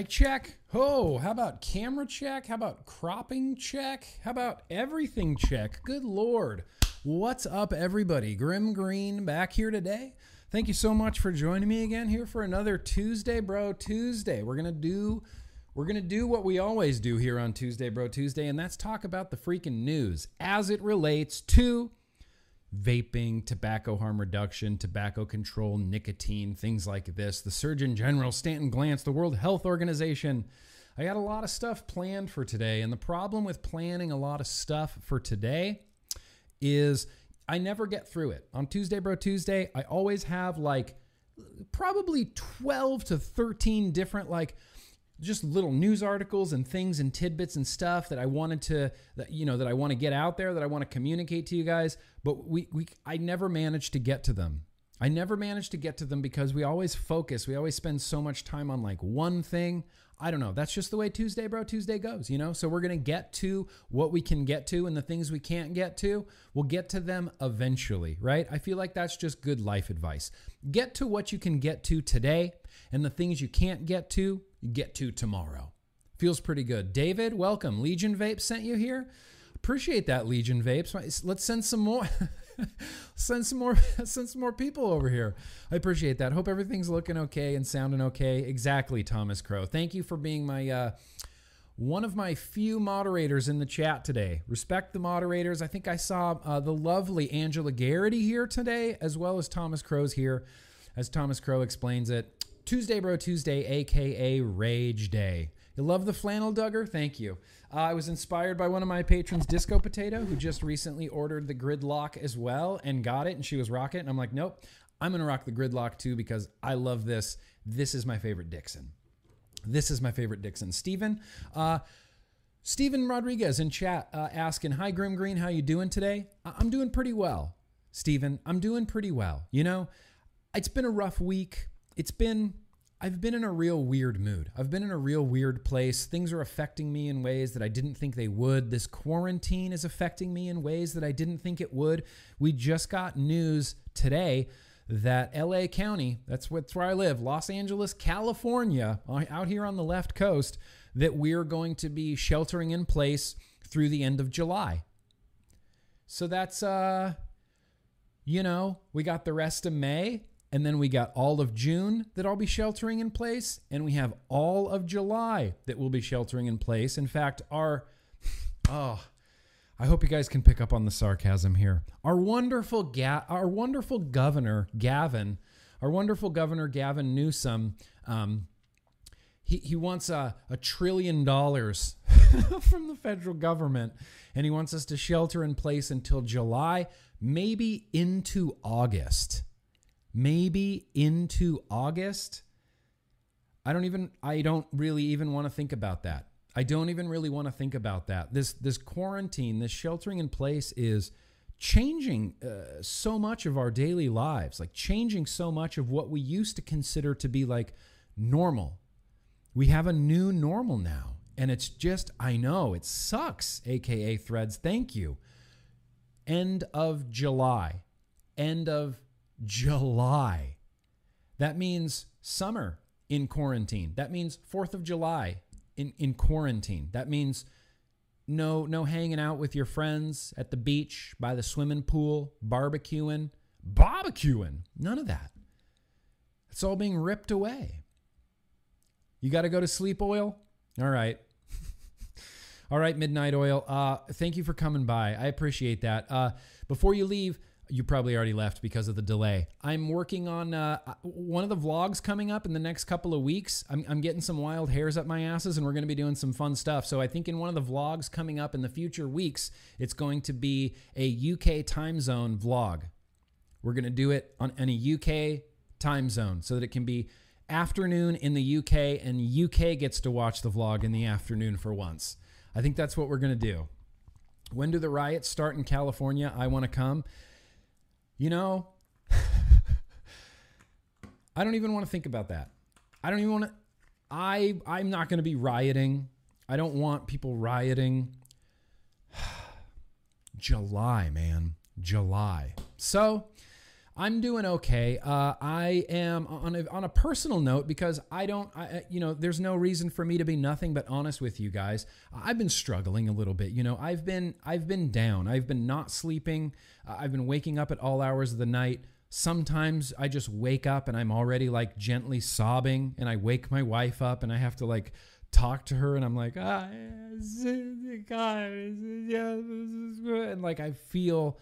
Mic check. Oh, how about camera check? How about cropping check? How about everything check? Good lord. What's up, everybody? Grimm Green back here today. Thank you so much for joining me again here for another Tuesday, Bro Tuesday. We're gonna do we're gonna do what we always do here on Tuesday, Bro Tuesday, and that's talk about the freaking news as it relates to vaping, tobacco harm reduction, tobacco control, nicotine, things like this. The Surgeon General, Stanton Glantz, the World Health Organization. I got a lot of stuff planned for today. And the problem with planning a lot of stuff for today is I never get through it. On Tuesday, Bro Tuesday, I always have like probably 12 to 13 different, like, just little news articles and things and tidbits and stuff that I wanted to that you know that I want to get out there that I want to communicate to you guys but we we I never managed to get to them. I never managed to get to them because we always focus. We always spend so much time on like one thing. I don't know. That's just the way Tuesday, bro, Tuesday goes, you know? So we're going to get to what we can get to and the things we can't get to, we'll get to them eventually, right? I feel like that's just good life advice. Get to what you can get to today and the things you can't get to, you get to tomorrow. Feels pretty good. David, welcome. Legion Vape sent you here. Appreciate that, Legion Vapes. Let's send some more. send some more send some more people over here. I appreciate that. Hope everything's looking okay and sounding okay. Exactly, Thomas Crow. Thank you for being my uh, one of my few moderators in the chat today. Respect the moderators. I think I saw uh, the lovely Angela Garrity here today, as well as Thomas Crow's here, as Thomas Crow explains it. Tuesday, Bro Tuesday, aka Rage Day. You love the flannel, Duggar? Thank you. Uh, I was inspired by one of my patrons, Disco Potato, who just recently ordered the gridlock as well and got it, and she was rocking it. And I'm like, nope, I'm going to rock the gridlock too because I love this. This is my favorite Dixxon. This is my favorite Dixxon. Steven, uh, Steven Rodriguez in chat uh, asking, Hi, Grimm Green, how you doing today? I'm doing pretty well, Steven. I'm doing pretty well. You know, it's been a rough week. It's been I've been in a real weird mood. I've been in a real weird place. Things are affecting me in ways that I didn't think they would. This quarantine is affecting me in ways that I didn't think it would. We just got news today that LA County, that's, where I live, Los Angeles, California, out here on the left coast, that we're going to be sheltering in place through the end of July. So that's, uh, you know, we got the rest of May and then we got all of June that I'll be sheltering in place. And we have all of July that we'll be sheltering in place. In fact, our, oh, I hope you guys can pick up on the sarcasm here. Our wonderful, Ga- our wonderful governor, Gavin, our wonderful governor, Gavin Newsom, um, he, he wants a, a trillion dollars from the federal government and he wants us to shelter in place until July, maybe into August maybe into August. I don't even I don't really even want to think about that. I don't even really want to think about that. This this quarantine, this sheltering in place is changing uh, so much of our daily lives, like changing so much of what we used to consider to be like normal. We have a new normal now, and it's just I know it sucks, aka threads. Thank you. End of July. End of July. That means summer in quarantine. That means 4th of July in, in quarantine. That means no no hanging out with your friends at the beach, by the swimming pool, barbecuing, barbecuing. None of that. It's all being ripped away. You got to go to sleep oil? All right. all right, Midnight Oil. Uh, thank you for coming by. I appreciate that. Uh, before you leave, you probably already left because of the delay. I'm working on uh, one of the vlogs coming up in the next couple of weeks. I'm, I'm getting some wild hairs up my asses, and we're going to be doing some fun stuff. So I think in one of the vlogs coming up in the future weeks, it's going to be a UK time zone vlog. We're going to do it on, on a UK time zone so that it can be afternoon in the UK, and UK gets to watch the vlog in the afternoon for once. I think that's what we're going to do. When do the riots start in California? I want to come. You know, I don't even want to think about that. I don't even want to. I I'm not going to be rioting. I don't want people rioting. July, man, July. So I'm doing okay. Uh, I am on a, on a personal note because I don't, I, you know, there's no reason for me to be nothing but honest with you guys. I've been struggling a little bit. You know, I've been I've been down. I've been not sleeping. Uh, I've been waking up at all hours of the night. Sometimes I just wake up and I'm already like gently sobbing, and I wake my wife up and I have to like talk to her, and I'm like, ah, God, and like I feel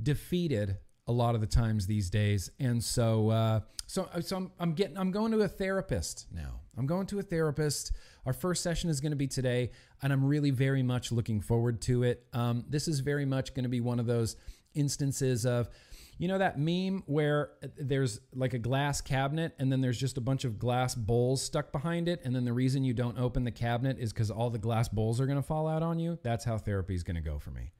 defeated a lot of the times these days. And so, uh, so, so I'm, I'm getting, I'm going to a therapist now. I'm going to a therapist. Our first session is going to be today, and I'm really very much looking forward to it. Um, this is very much going to be one of those instances of, you know, that meme where there's like a glass cabinet and then there's just a bunch of glass bowls stuck behind it. And then the reason you don't open the cabinet is because all the glass bowls are going to fall out on you. That's how therapy is going to go for me.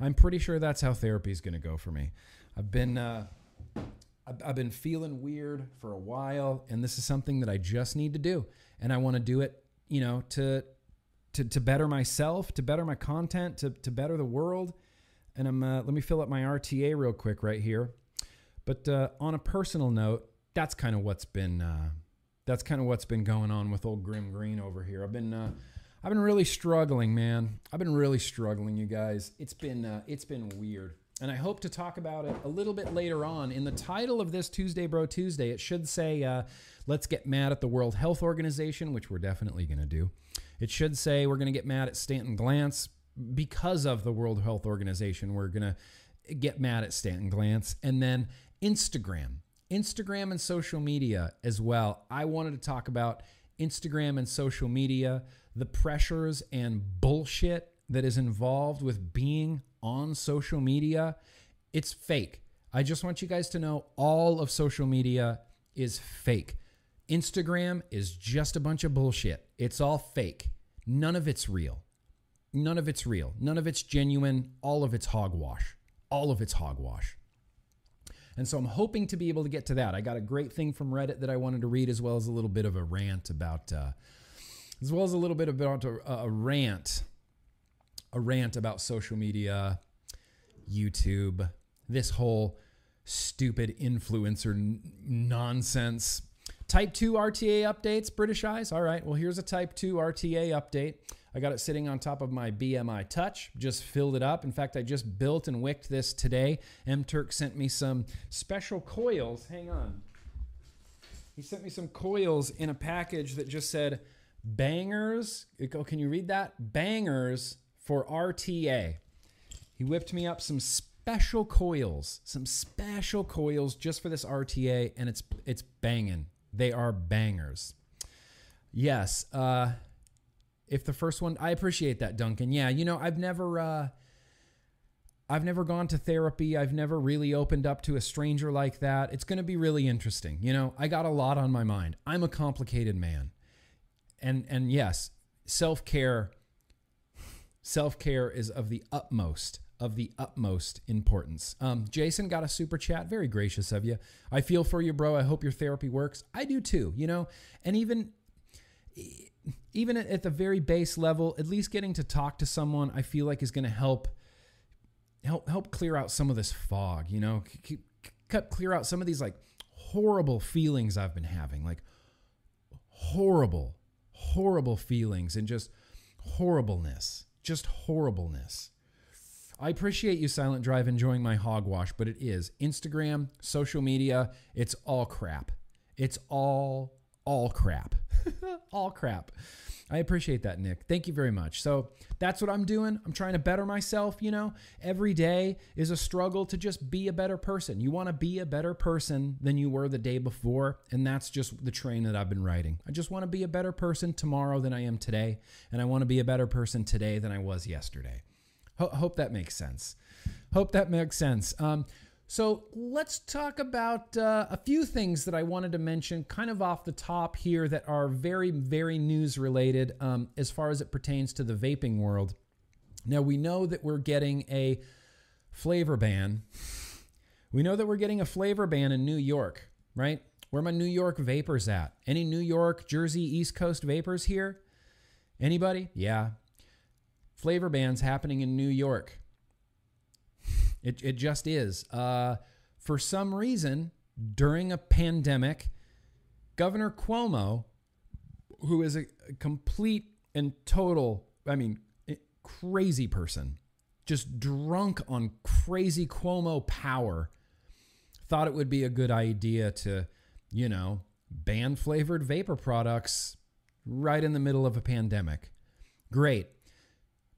I'm pretty sure that's how therapy is going to go for me. I've been uh, I've been feeling weird for a while, and this is something that I just need to do, and I want to do it, you know, to to to better myself, to better my content, to to better the world. And I'm uh, let me fill up my RTA real quick right here. But uh, on a personal note, that's kind of what's been uh, that's kind of what's been going on with old Grimm Green over here. I've been uh, I've been really struggling, man. I've been really struggling, you guys. It's been uh, it's been weird and I hope to talk about it a little bit later on. In the title of this Tuesday Bro Tuesday, it should say, uh, Let's get mad at the World Health Organization, which we're definitely going to do. It should say, We're going to get mad at Stanton Glantz because of the World Health Organization. We're going to get mad at Stanton Glantz. And then Instagram, Instagram and social media as well. I wanted to talk about Instagram and social media, the pressures and bullshit that is involved with being on social media, it's fake. I just want you guys to know all of social media is fake. Instagram is just a bunch of bullshit. It's all fake. None of it's real. None of it's real. None of it's genuine. All of it's hogwash. All of it's hogwash. And so I'm hoping to be able to get to that. I got a great thing from Reddit that I wanted to read, as well as a little bit of a rant about, uh, as well as a little bit about a, a rant a rant about social media, YouTube, this whole stupid influencer n- nonsense. Type 2 RTA updates, British Eyes. All right, well, here's a Type 2 RTA update. I got it sitting on top of my BMI Touch, just filled it up. In fact, I just built and wicked this today. M Turk sent me some special coils. Hang on. He sent me some coils in a package that just said bangers. Oh, can you read that? Bangers for RTA. He whipped me up some special coils, some special coils just for this RTA, and it's it's banging. They are bangers. Yes. Uh, if the first one, I appreciate that, Duncan. Yeah, you know, I've never. Uh, I've never gone to therapy. I've never really opened up to a stranger like that. It's going to be really interesting. You know, I got a lot on my mind. I'm a complicated man. And and yes, self-care self care is of the utmost of the utmost importance. Um, Jason got a super chat, very gracious of you. I feel for you, bro. I hope your therapy works. I do too, you know, and even even at the very base level, at least getting to talk to someone, I feel like is going to help help help clear out some of this fog. You know, cut clear out some of these like horrible feelings I've been having, like horrible, horrible feelings, and just horribleness just horribleness. I appreciate you, Silent Drive, enjoying my hogwash, but it is Instagram, social media, it's all crap. It's all, all crap. all crap. I appreciate that, Nick. Thank you very much. So that's what I'm doing. I'm trying to better myself. You know, every day is a struggle to just be a better person. You want to be a better person than you were the day before. And that's just the train that I've been riding. I just want to be a better person tomorrow than I am today. And I want to be a better person today than I was yesterday. Ho- hope that makes sense. Hope that makes sense. Um, so let's talk about uh, a few things that I wanted to mention kind of off the top here that are very, very news related um, as far as it pertains to the vaping world. Now, we know that we're getting a flavor ban. We know that we're getting a flavor ban in New York, right? Where my New York vapors at? Any New York, Jersey, East Coast vapors here? Anybody? Yeah. Flavor bans happening in New York. It, it just is. Uh, for some reason, during a pandemic, Governor Cuomo, who is a, a complete and total, I mean, crazy person, just drunk on crazy Cuomo power, thought it would be a good idea to, you know, ban flavored vapor products right in the middle of a pandemic. Great.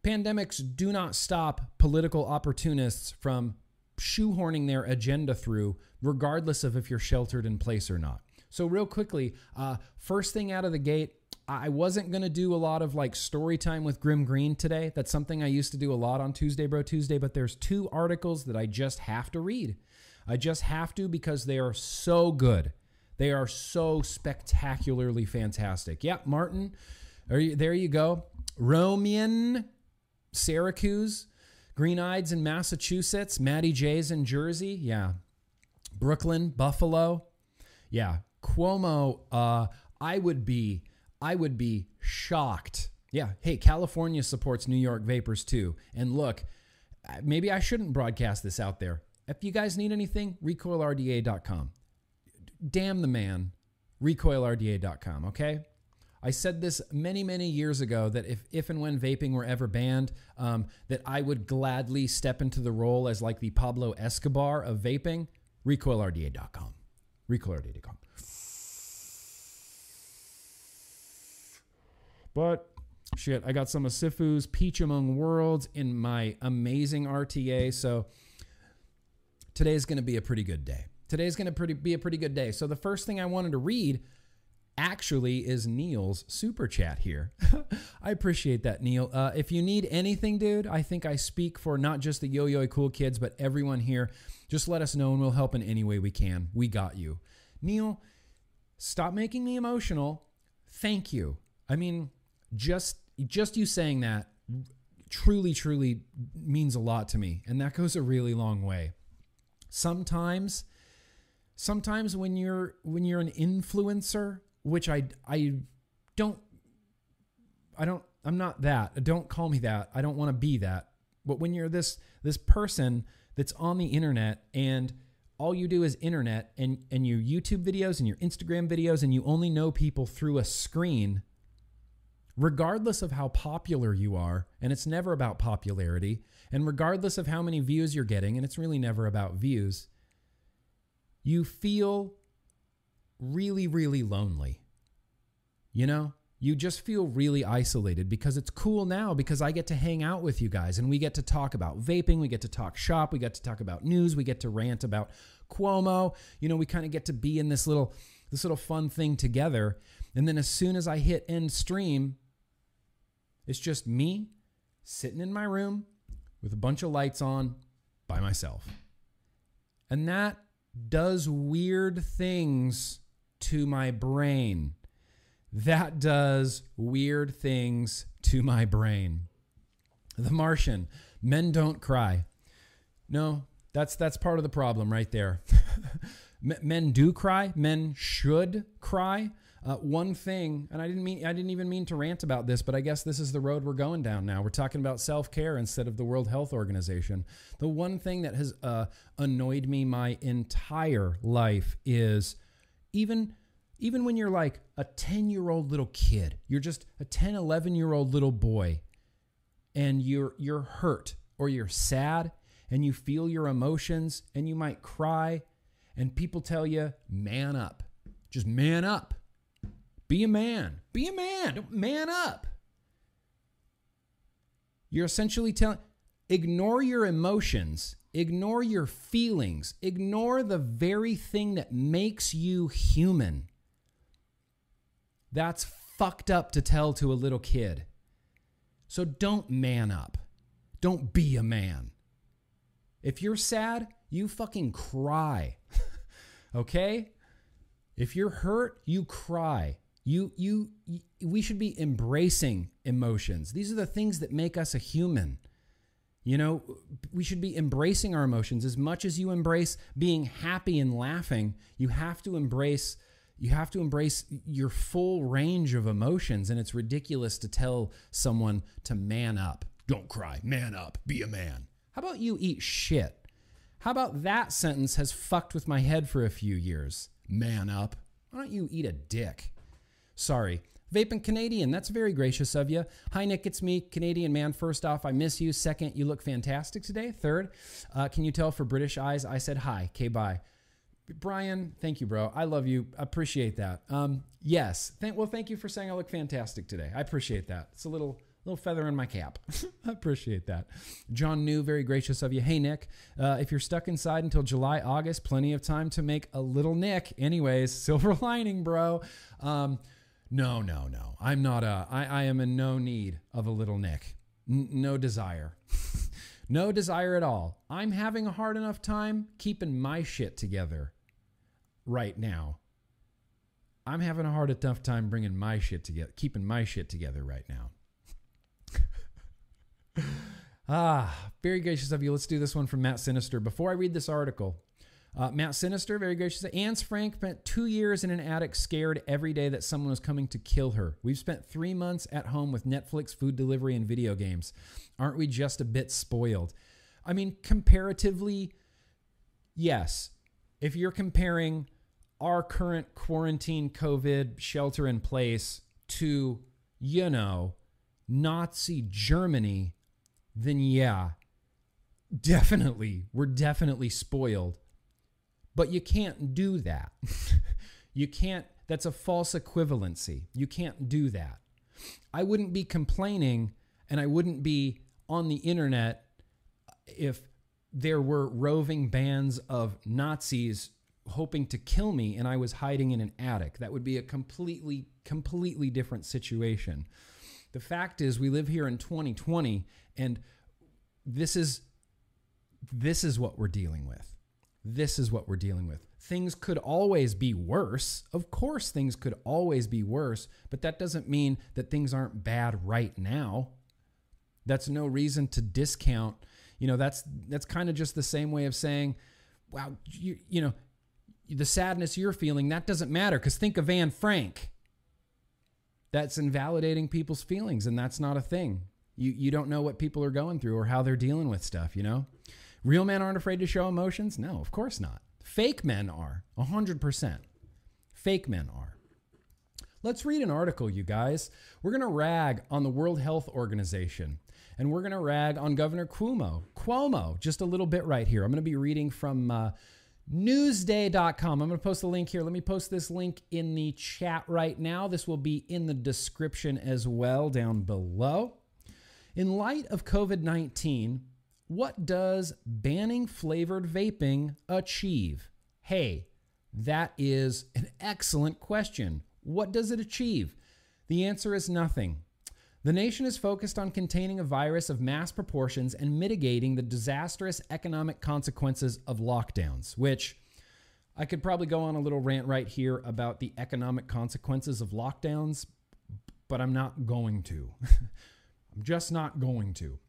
Pandemics do not stop political opportunists from shoehorning their agenda through, regardless of if you're sheltered in place or not. So, real quickly, uh, first thing out of the gate, I wasn't going to do a lot of like story time with Grimm Green today. That's something I used to do a lot on Tuesday, Bro Tuesday, but there's two articles that I just have to read. I just have to because they are so good. They are so spectacularly fantastic. Yeah, Martin, you, there you go. Romian, Syracuse, Green Eyes in Massachusetts, Matty J's in Jersey. Yeah. Brooklyn, Buffalo. Yeah. Cuomo, uh, I would be I would be shocked. Yeah. Hey, California supports New York Vapors too. And look, maybe I shouldn't broadcast this out there. If you guys need anything, recoilrda.com. Damn the man, recoilrda.com, okay? I said this many, many years ago that if, if and when vaping were ever banned, um, that I would gladly step into the role as like the Pablo Escobar of vaping. RecoilRDA.com. RecoilRDA.com. But shit, I got some of Sifu's Peach Among Worlds in my amazing RTA. So today's going to be a pretty good day. Today's going to be a pretty good day. So the first thing I wanted to read actually is Neil's super chat here. I appreciate that, Neil. Uh, if you need anything, dude, I think I speak for not just the Yo Yo Cool kids, but everyone here. Just let us know and we'll help in any way we can. We got you. Neil, stop making me emotional. Thank you. I mean, just just you saying that truly truly means a lot to me and that goes a really long way sometimes sometimes when you're when you're an influencer which i i don't i don't i'm not that. Don't call me that. I don't want to be that. But when you're this this person that's on the internet and all you do is internet and and your youtube videos and your instagram videos and you only know people through a screen regardless of how popular you are, and it's never about popularity, and regardless of how many views you're getting, and it's really never about views, you feel really, really lonely. You know? You just feel really isolated because it's cool now because I get to hang out with you guys and we get to talk about vaping, we get to talk shop, we get to talk about news, we get to rant about Cuomo. You know, we kind of get to be in this little this little fun thing together. And then as soon as I hit end stream, it's just me sitting in my room with a bunch of lights on by myself. And that does weird things to my brain. That does weird things to my brain. The Martian, men don't cry. No, that's that's part of the problem right there. men do cry. Men should cry. Uh, one thing, and I didn't mean I didn't even mean to rant about this, but I guess this is the road we're going down now. We're talking about self care instead of the World Health Organization. The one thing that has uh, annoyed me my entire life is even even when you're like a 10 year old little kid, you're just a 10, 11 year old little boy, and you're you're hurt or you're sad and you feel your emotions and you might cry, and people tell you, man up. Just man up be a man. Be a man. Man up. You're essentially telling, ignore your emotions, ignore your feelings, ignore the very thing that makes you human. That's fucked up to tell to a little kid. So don't man up. Don't be a man. If you're sad, you fucking cry. okay? If you're hurt, you cry. You, you, we should be embracing emotions. These are the things that make us a human. You know, we should be embracing our emotions as much as you embrace being happy and laughing. You have to embrace you have to embrace your full range of emotions and it's ridiculous to tell someone to man up. Don't cry, man up, be a man. How about you eat shit? How about that sentence has fucked with my head for a few years? Man up. Why don't you eat a dick? Sorry. Vaping Canadian, that's very gracious of you. Hi, Nick, it's me, Canadian man. First off, I miss you. Second, you look fantastic today. Third, uh, can you tell for British eyes I said hi? Okay, bye. Brian, thank you, bro. I love you. I appreciate that. Um, yes. Thank, well, thank you for saying I look fantastic today. I appreciate that. It's a little little feather in my cap. I appreciate that. John New, very gracious of you. Hey, Nick, uh, if you're stuck inside until July, August, plenty of time to make a little Nick. Anyways, silver lining, bro. Um, no, no, no. I'm not a, I, I am in no need of a little Nick. N- no desire. no desire at all. I'm having a hard enough time keeping my shit together right now. I'm having a hard enough time bringing my shit together, keeping my shit together right now. ah, very gracious of you. Let's do this one from Matt Sinister. Before I read this article, uh, Matt Sinister, very gracious. Ann's Frank spent two years in an attic, scared every day that someone was coming to kill her. We've spent three months at home with Netflix, food delivery, and video games. Aren't we just a bit spoiled? I mean, comparatively, yes. If you're comparing our current quarantine, COVID, shelter in place to, you know, Nazi Germany, then yeah, definitely, we're definitely spoiled. But you can't do that. you can't, that's a false equivalency. You can't do that. I wouldn't be complaining and I wouldn't be on the internet if there were roving bands of Nazis hoping to kill me and I was hiding in an attic. That would be a completely, completely different situation. The fact is, we live here in 2020, and this is this is what we're dealing with. This is what we're dealing with. Things could always be worse. Of course, things could always be worse, but that doesn't mean that things aren't bad right now. That's no reason to discount. You know, that's that's kind of just the same way of saying, "Wow, you you know, the sadness you're feeling that doesn't matter." Because think of Anne Frank that's invalidating people's feelings and that's not a thing you you don't know what people are going through or how they're dealing with stuff you know real men aren't afraid to show emotions no of course not fake men are 100% fake men are let's read an article you guys we're going to rag on the world health organization and we're going to rag on governor cuomo cuomo just a little bit right here i'm going to be reading from uh, newsday.com. I'm going to post a link here. Let me post this link in the chat right now. This will be in the description as well down below. In light of COVID 19, what does banning flavored vaping achieve? Hey, that is an excellent question. What does it achieve? The answer is nothing. The nation is focused on containing a virus of mass proportions and mitigating the disastrous economic consequences of lockdowns, which I could probably go on a little rant right here about the economic consequences of lockdowns, but I'm not going to. I'm just not going to.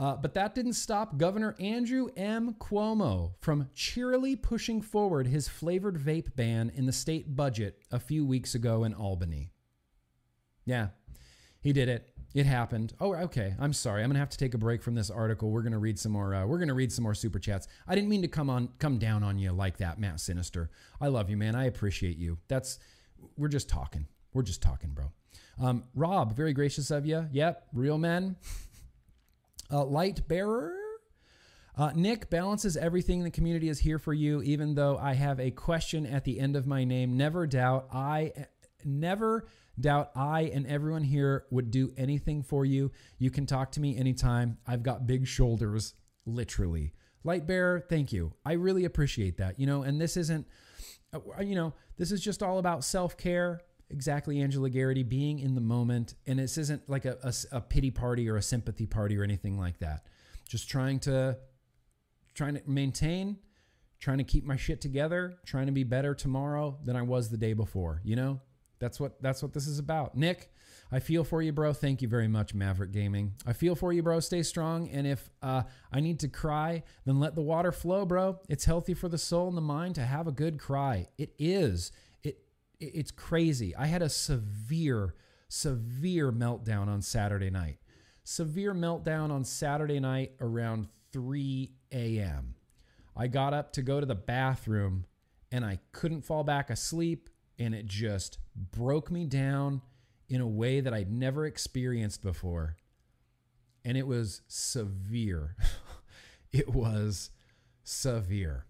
Uh, but that didn't stop Governor Andrew M. Cuomo from cheerily pushing forward his flavored vape ban in the state budget a few weeks ago in Albany. Yeah, he did it. It happened. Oh, okay. I'm sorry. I'm gonna have to take a break from this article. We're gonna read some more. Uh, we're gonna read some more super chats. I didn't mean to come on, come down on you like that, Matt Sinister. I love you, man. I appreciate you. That's. We're just talking. We're just talking, bro. Um, Rob, very gracious of you. Yep, real men. Uh, light bearer. Uh, Nick balances everything. The community is here for you, even though I have a question at the end of my name. Never doubt. I never doubt I and everyone here would do anything for you. You can talk to me anytime. I've got big shoulders, literally. Light bearer, thank you. I really appreciate that. You know, and this isn't, uh, you know, this is just all about self care. Exactly, Angela Garrity, being in the moment. And this isn't like a, a, a pity party or a sympathy party or anything like that. Just trying to, trying to maintain, trying to keep my shit together, trying to be better tomorrow than I was the day before, you know? That's what that's what this is about. Nick, I feel for you, bro. Thank you very much, Maverick Gaming. I feel for you, bro. Stay strong. And if uh, I need to cry, then let the water flow, bro. It's healthy for the soul and the mind to have a good cry. It is. It it's crazy. I had a severe, severe meltdown on Saturday night. Severe meltdown on Saturday night around 3 a.m. I got up to go to the bathroom and I couldn't fall back asleep. And it just broke me down in a way that I'd never experienced before. And it was severe. it was severe.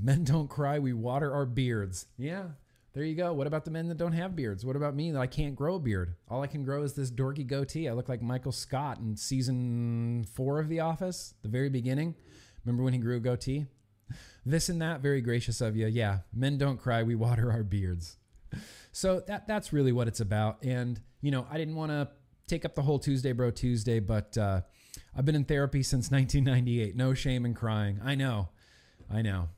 Men don't cry, we water our beards. Yeah, there you go. What about the men that don't have beards? What about me that I can't grow a beard? All I can grow is this dorky goatee. I look like Michael Scott in season four of The Office, the very beginning. Remember when he grew a goatee? This and that, very gracious of you. Yeah, men don't cry, we water our beards. So that that's really what it's about. And you know, I didn't want to take up the whole Tuesday Bro Tuesday, but uh, I've been in therapy since 1998. No shame in crying. I know, I know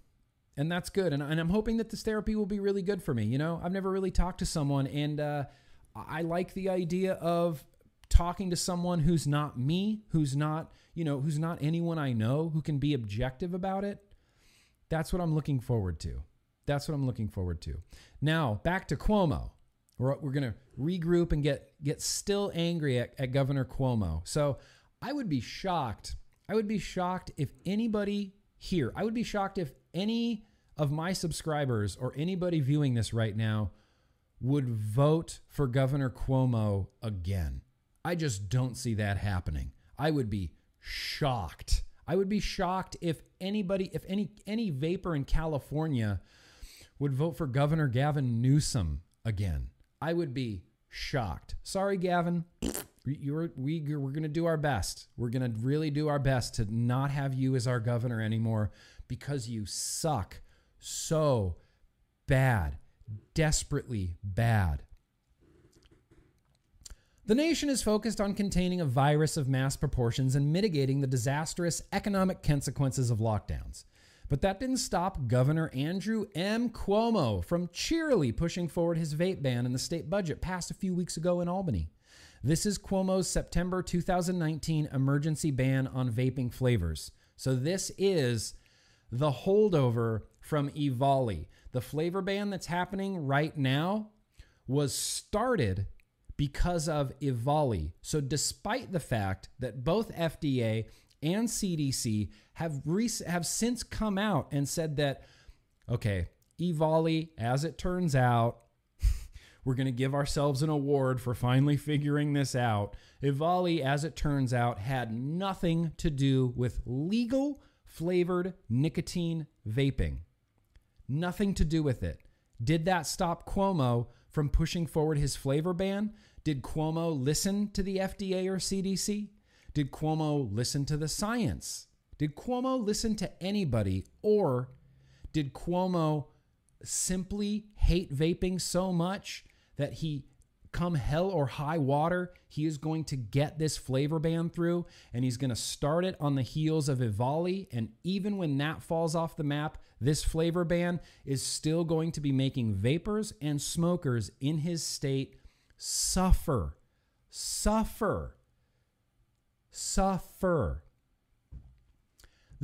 and that's good. And, and, I'm hoping that this therapy will be really good for me. You know, I've never really talked to someone, and uh, I like the idea of talking to someone who's not me, who's not, you know, who's not anyone I know, who can be objective about it. That's what I'm looking forward to. That's what I'm looking forward to. Now, back to Cuomo. We're, we're going to regroup and get, get still angry at, at Governor Cuomo. So I would be shocked. I would be shocked if anybody here, I would be shocked if any of my subscribers or anybody viewing this right now would vote for Governor Cuomo again. I just don't see that happening. I would be shocked. I would be shocked if anybody, if any any vapor in California would vote for Governor Gavin Newsom again. I would be shocked. Sorry, Gavin. You're, we, we're going to do our best. We're going to really do our best to not have you as our governor anymore because you suck so bad, desperately bad. The nation is focused on containing a virus of mass proportions and mitigating the disastrous economic consequences of lockdowns. But that didn't stop Governor Andrew M. Cuomo from cheerily pushing forward his vape ban in the state budget passed a few weeks ago in Albany. This is Cuomo's September 2019 emergency ban on vaping flavors. So this is the holdover from EVALI. The flavor ban that's happening right now was started because of EVALI. So, despite the fact that both FDA and CDC have rec- have since come out and said that, okay, EVALI, as it turns out, we're going to give ourselves an award for finally figuring this out. EVALI, as it turns out, had nothing to do with legal flavored nicotine vaping. Nothing to do with it. Did that stop Cuomo from pushing forward his flavor ban? Did Cuomo listen to the FDA or CDC? Did Cuomo listen to the science? Did Cuomo listen to anybody? Or did Cuomo simply hate vaping so much that he come hell or high water, he is going to get this flavor ban through and he's going to start it on the heels of EVALI. And even when that falls off the map, this flavor ban is still going to be making vapors and smokers in his state suffer, suffer, suffer.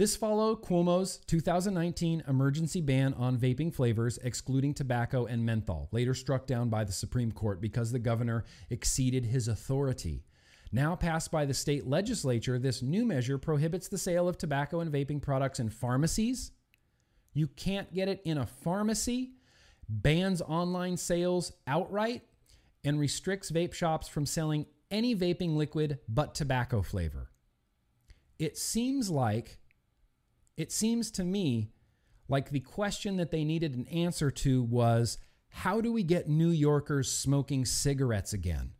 This followed Cuomo's 2019 emergency ban on vaping flavors, excluding tobacco and menthol, later struck down by the Supreme Court because the governor exceeded his authority. Now passed by the state legislature, this new measure prohibits the sale of tobacco and vaping products in pharmacies. You can't get it in a pharmacy, bans online sales outright, and restricts vape shops from selling any vaping liquid but tobacco flavor. It seems like it seems to me like the question that they needed an answer to was how do we get New Yorkers smoking cigarettes again?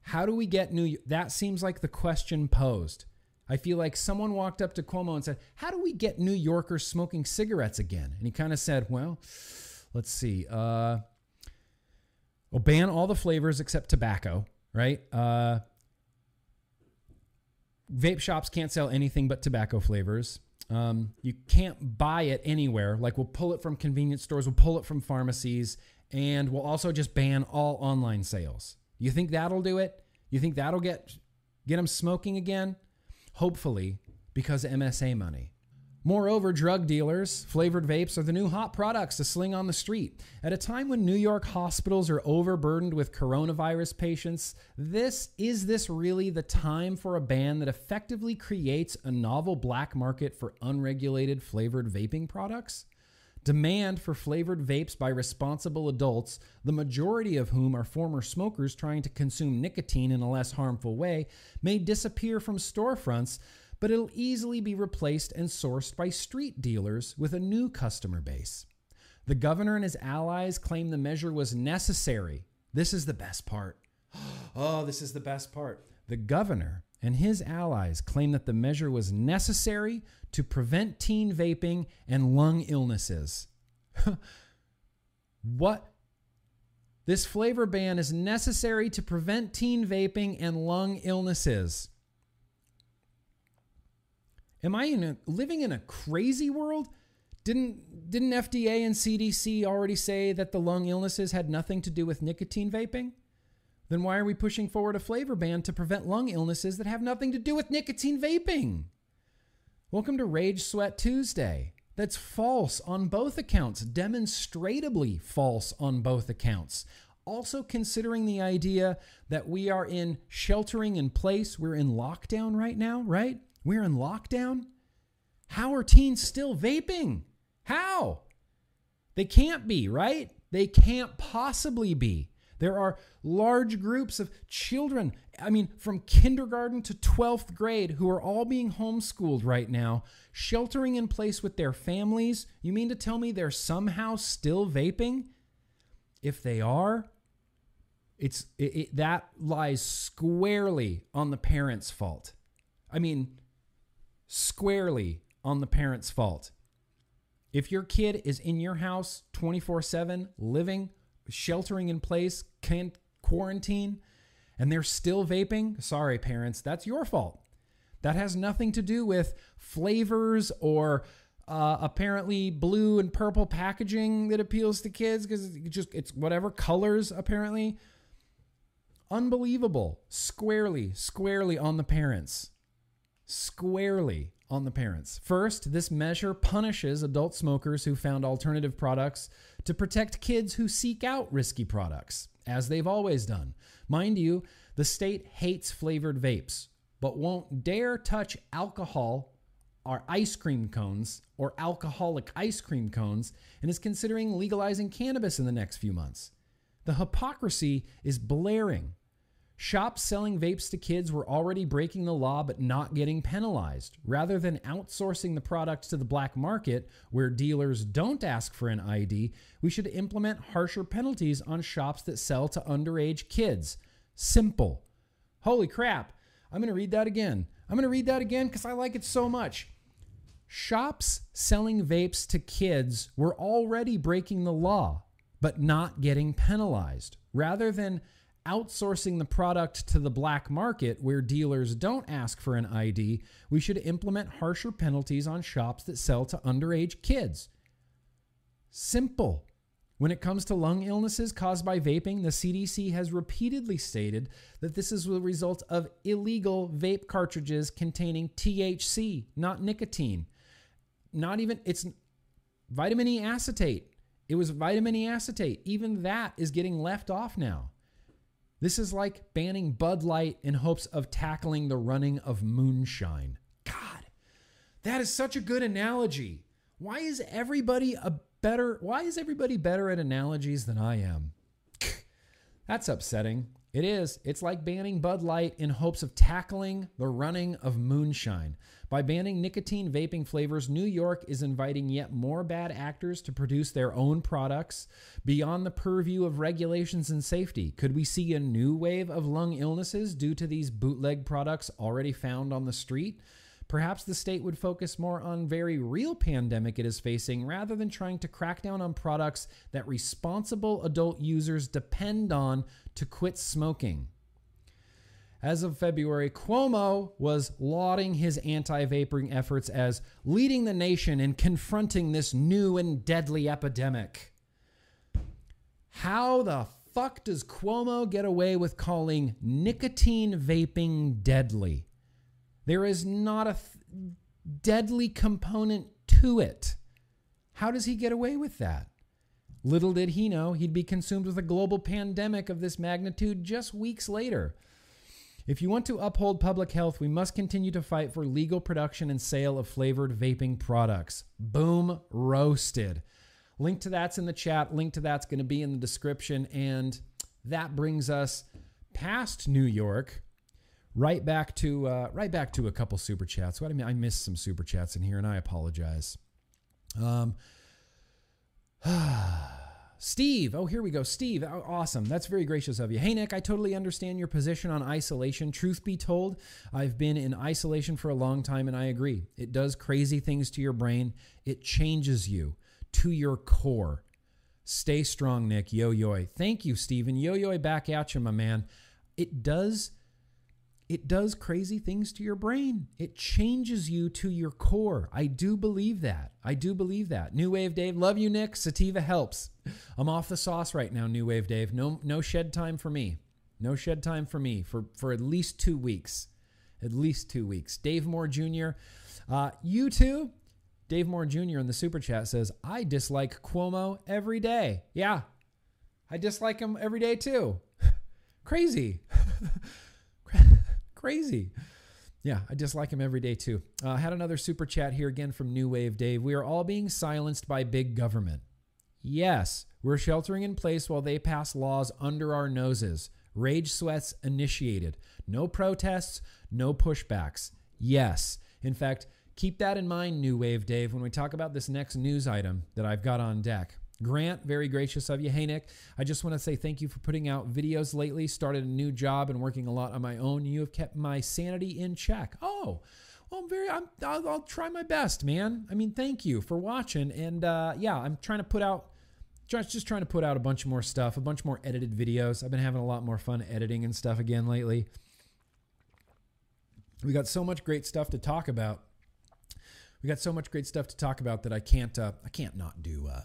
How do we get New that seems like the question posed. I feel like someone walked up to Cuomo and said, "How do we get New Yorkers smoking cigarettes again?" And he kind of said, "Well, let's see. Uh, well, ban all the flavors except tobacco, right? Uh, vape shops can't sell anything but tobacco flavors. Um, you can't buy it anywhere. Like we'll pull it from convenience stores, we'll pull it from pharmacies, and we'll also just ban all online sales. You think that'll do it? You think that'll get get them smoking again? Hopefully, because MSA money. Moreover, drug dealers, flavored vapes are the new hot products to sling on the street. At a time when New York hospitals are overburdened with coronavirus patients, this is this really the time for a ban that effectively creates a novel black market for unregulated flavored vaping products? Demand for flavored vapes by responsible adults, the majority of whom are former smokers trying to consume nicotine in a less harmful way, may disappear from storefronts but it'll easily be replaced and sourced by street dealers with a new customer base. The governor and his allies claim the measure was necessary. This is the best part. Oh, this is the best part. The governor and his allies claim that the measure was necessary to prevent teen vaping and lung illnesses. what? This flavor ban is necessary to prevent teen vaping and lung illnesses. Am I in a, living in a crazy world? Didn't didn't FDA and CDC already say that the lung illnesses had nothing to do with nicotine vaping? Then why are we pushing forward a flavor ban to prevent lung illnesses that have nothing to do with nicotine vaping? Welcome to Rage Sweat Tuesday. That's false on both accounts, demonstrably false on both accounts. Also, considering the idea that we are in sheltering in place, we're in lockdown right now, right? We're in lockdown. How are teens still vaping? How? They can't be, right? They can't possibly be. There are large groups of children, I mean, from kindergarten to 12th grade, who are all being homeschooled right now, sheltering in place with their families. You mean to tell me they're somehow still vaping? If they are, it's it, it, that lies squarely on the parents' fault. I mean, squarely on the parent's fault. If your kid is in your house 24 7, living, sheltering in place, can't quarantine, and they're still vaping, sorry, parents, that's your fault. That has nothing to do with flavors or uh, apparently blue and purple packaging that appeals to kids because just it's whatever colors apparently. Unbelievable. Squarely, squarely on the parents squarely on the parents. First, this measure punishes adult smokers who found alternative products to protect kids who seek out risky products, as they've always done. Mind you, the state hates flavored vapes, but won't dare touch alcohol or ice cream cones or alcoholic ice cream cones and is considering legalizing cannabis in the next few months. The hypocrisy is blaring Shops selling vapes to kids were already breaking the law but not getting penalized. Rather than outsourcing the product to the black market, where dealers don't ask for an ID, we should implement harsher penalties on shops that sell to underage kids. Simple. Holy crap. I'm going to read that again. I'm going to read that again because I like it so much. Shops selling vapes to kids were already breaking the law, but not getting penalized. Rather than outsourcing the product to the black market where dealers don't ask for an ID, we should implement harsher penalties on shops that sell to underage kids. Simple. When it comes to lung illnesses caused by vaping, the CDC has repeatedly stated that this is the result of illegal vape cartridges containing THC, not nicotine. Not even, it's vitamin E acetate. It was vitamin E acetate. Even that is getting left off now. This is like banning Bud Light in hopes of tackling the running of moonshine. God, that is such a good analogy. Why is everybody a better why is everybody better at analogies than I am? That's upsetting. It is. It's like banning Bud Light in hopes of tackling the running of moonshine. By banning nicotine vaping flavors, New York is inviting yet more bad actors to produce their own products beyond the purview of regulations and safety. Could we see a new wave of lung illnesses due to these bootleg products already found on the street? Perhaps the state would focus more on very real pandemic it is facing rather than trying to crack down on products that responsible adult users depend on to quit smoking. As of February, Cuomo was lauding his anti vaporing efforts as leading the nation in confronting this new and deadly epidemic. How the fuck does Cuomo get away with calling nicotine vaping deadly? There is not a th- deadly component to it. How does he get away with that? Little did he know he'd be consumed with a global pandemic of this magnitude just weeks later. If you want to uphold public health, we must continue to fight for legal production and sale of flavored vaping products. Boom, roasted. Link to that's in the chat. Link to that's going to be in the description. And that brings us past New York, right back to uh, right back to a couple super chats. What I mean, I missed some super chats in here, and I apologize. Um. Steve, oh, here we go. Steve, oh, awesome. That's very gracious of you. Hey, Nick, I totally understand your position on isolation. Truth be told, I've been in isolation for a long time and I agree. It does crazy things to your brain, it changes you to your core. Stay strong, Nick. Yo yo. Thank you, Steven. Yo yo back at you, my man. It does it does crazy things to your brain. It changes you to your core. I do believe that. I do believe that. New Wave Dave, love you, Nick. Sativa helps. I'm off the sauce right now, New Wave Dave. No, no shed time for me. No shed time for me for, for at least two weeks. At least two weeks. Dave Moore Jr., uh, you too. Dave Moore Jr. in the super chat says, I dislike Cuomo every day. Yeah, I dislike him every day too. Crazy. Crazy. Yeah, I dislike him every day too. Uh, had another super chat here again from New Wave Dave. We are all being silenced by big government. Yes, we're sheltering in place while they pass laws under our noses. Rage sweats initiated. No protests, no pushbacks. Yes. In fact, keep that in mind, New Wave Dave, when we talk about this next news item that I've got on deck. Grant, very gracious of you. Hey, Nick, I just want to say thank you for putting out videos lately. Started a new job and working a lot on my own. You have kept my sanity in check. Oh, well, I'm very, I'm, I'll, I'll try my best, man. I mean, thank you for watching. And uh, yeah, I'm trying to put out, just trying to put out a bunch more stuff, a bunch more edited videos. I've been having a lot more fun editing and stuff again lately. We got so much great stuff to talk about. We got so much great stuff to talk about that I can't, uh, I can't not do. Uh,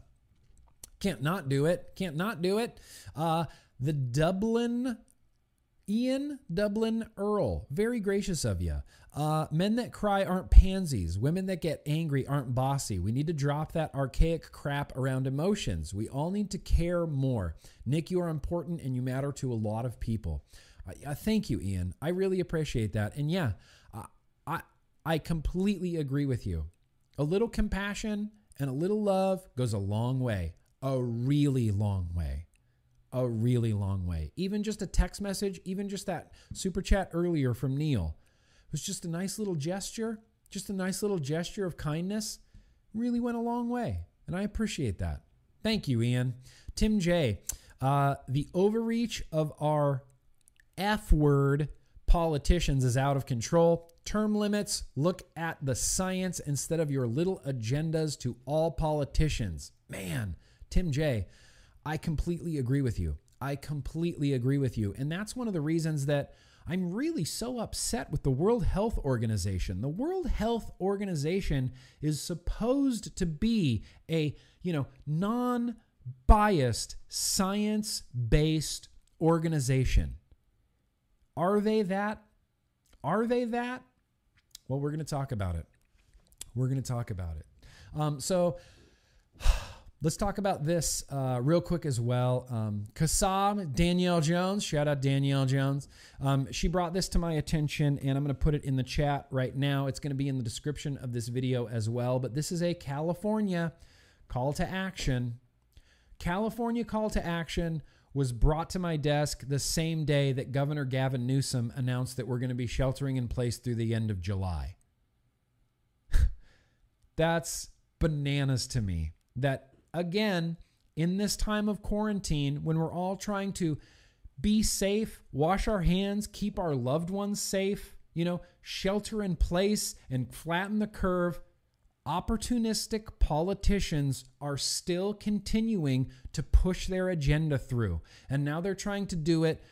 can't not do it. Can't not do it. Uh, the Dublin Ian Dublin Earl, very gracious of you. Uh, men that cry aren't pansies. Women that get angry aren't bossy. We need to drop that archaic crap around emotions. We all need to care more. Nick, you are important and you matter to a lot of people. Uh, thank you, Ian. I really appreciate that. And yeah, I I completely agree with you. A little compassion and a little love goes a long way a really long way. A really long way. Even just a text message, even just that super chat earlier from Neil was just a nice little gesture, just a nice little gesture of kindness. Really went a long way. And I appreciate that. Thank you, Ian. Tim J. Uh, the overreach of our F word politicians is out of control. Term limits, look at the science instead of your little agendas to all politicians. Man, Tim J, I completely agree with you. I completely agree with you. And that's one of the reasons that I'm really so upset with the World Health Organization. The World Health Organization is supposed to be a, you know, non-biased, science-based organization. Are they that? Are they that? Well, we're going to talk about it. We're going to talk about it. Um, so Let's talk about this uh, real quick as well. Um, CASA, Danielle Jones, shout out Danielle Jones. Um, she brought this to my attention, and I'm going to put it in the chat right now. It's going to be in the description of this video as well. But this is a California call to action. California call to action was brought to my desk the same day that Governor Gavin Newsom announced that we're going to be sheltering in place through the end of July. That's bananas to me that again, in this time of quarantine, when we're all trying to be safe, wash our hands, keep our loved ones safe, you know, shelter in place and flatten the curve, opportunistic politicians are still continuing to push their agenda through. And now they're trying to do it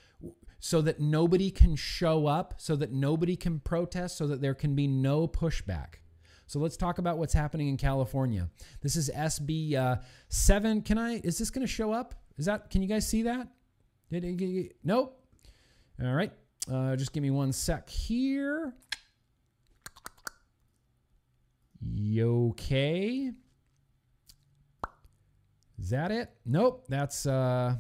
so that nobody can show up, so that nobody can protest, so that there can be no pushback. So let's talk about what's happening in California. This is SB uh, seven. Can I? Is this going to show up? Is that? Can you guys see that? Did it, nope. All right. Uh, just give me one sec here. Okay. Is that it? Nope. That's uh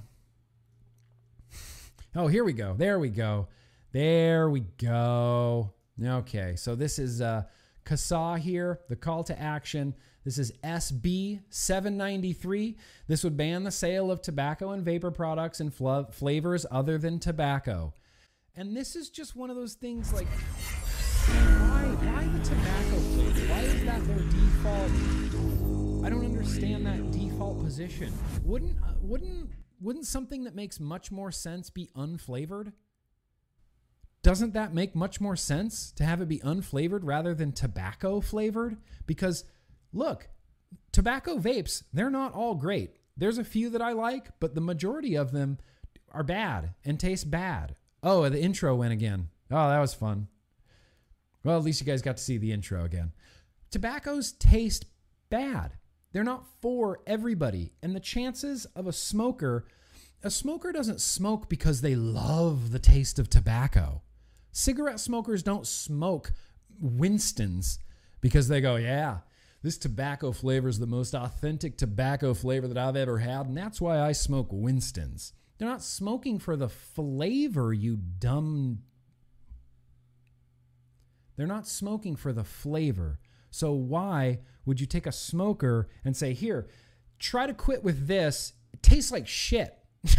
Oh, here we go. There we go. There we go. Okay. So this is uh CASA here, the call to action. This is SB 793. This would ban the sale of tobacco and vapor products and fl- flavors other than tobacco. And this is just one of those things like why why the tobacco flavor? Why is that their default? I don't understand that default position. Wouldn't uh, wouldn't wouldn't something that makes much more sense be unflavored? Doesn't that make much more sense to have it be unflavored rather than tobacco flavored? Because look, tobacco vapes, they're not all great. There's a few that I like, but the majority of them are bad and taste bad. Oh, the intro went again. Oh, that was fun. Well, at least you guys got to see the intro again. Tobaccos taste bad. They're not for everybody. And the chances of a smoker, a smoker doesn't smoke because they love the taste of tobacco. Cigarette smokers don't smoke Winston's because they go, yeah, this tobacco flavor is the most authentic tobacco flavor that I've ever had. And that's why I smoke Winston's. They're not smoking for the flavor, you dumb. They're not smoking for the flavor. So why would you take a smoker and say, here, try to quit with this? It tastes like shit.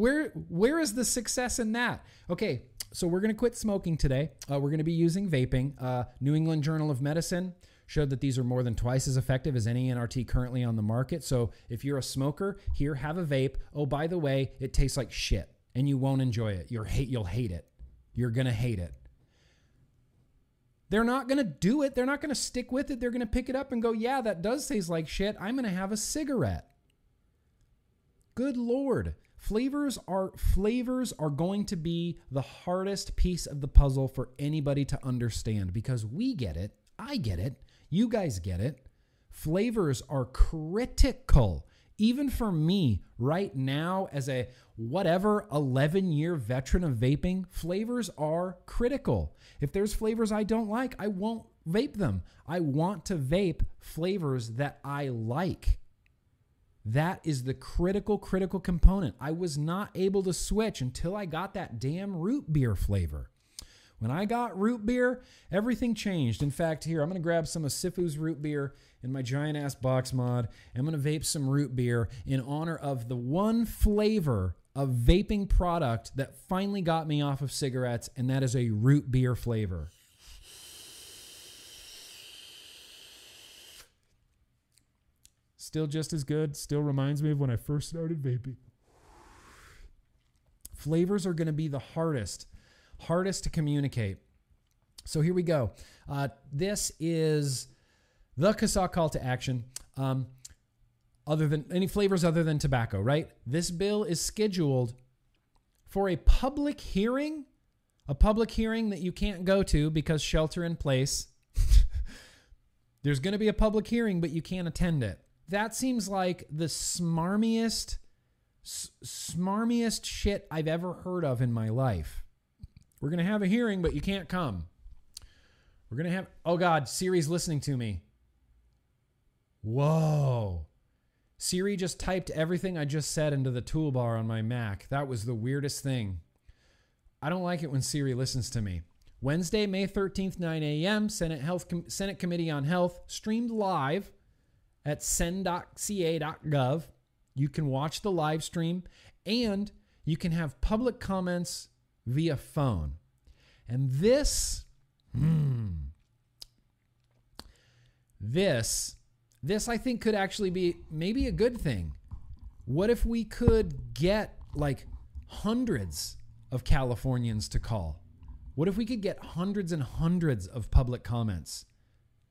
where where is the success in that? Okay, so we're gonna quit smoking today. Uh, we're gonna be using vaping. Uh, New England Journal of Medicine showed that these are more than twice as effective as any NRT currently on the market. So if you're a smoker, here have a vape. Oh, by the way, it tastes like shit, and you won't enjoy it. You're hate. You'll hate it. You're gonna hate it. They're not going to do it. They're not going to stick with it. They're going to pick it up and go, yeah, that does taste like shit. I'm going to have a cigarette. Good Lord. Flavors are flavors are going to be the hardest piece of the puzzle for anybody to understand because we get it. I get it. You guys get it. Flavors are critical. Even for me right now as a whatever 11 year veteran of vaping, flavors are critical. If there's flavors I don't like, I won't vape them. I want to vape flavors that I like. That is the critical, critical component. I was not able to switch until I got that damn root beer flavor. When I got root beer, everything changed. In fact, here, I'm going to grab some of Sifu's root beer in my giant ass box mod. I'm going to vape some root beer in honor of the one flavor of vaping product that finally got me off of cigarettes, and that is a root beer flavor. Still just as good. Still reminds me of when I first started vaping. Flavors are going to be the hardest, hardest to communicate. So here we go. Uh, this is the CASA call to action. Um, other than any flavors other than tobacco, right? This bill is scheduled for a public hearing, a public hearing that you can't go to because shelter in place. There's going to be a public hearing, but you can't attend it. That seems like the smarmiest, smarmiest shit I've ever heard of in my life. We're going to have a hearing, but you can't come. We're going to have, oh God, Siri's listening to me. Whoa. Siri just typed everything I just said into the toolbar on my Mac. That was the weirdest thing. I don't like it when Siri listens to me. Wednesday, May 13th, 9 a.m., Senate Health Com- Senate Committee on Health streamed live at sen.ca.gov. You can watch the live stream and you can have public comments via phone. And this, hmm, this, this I think could actually be maybe a good thing. What if we could get like hundreds of Californians to call? What if we could get hundreds and hundreds of public comments?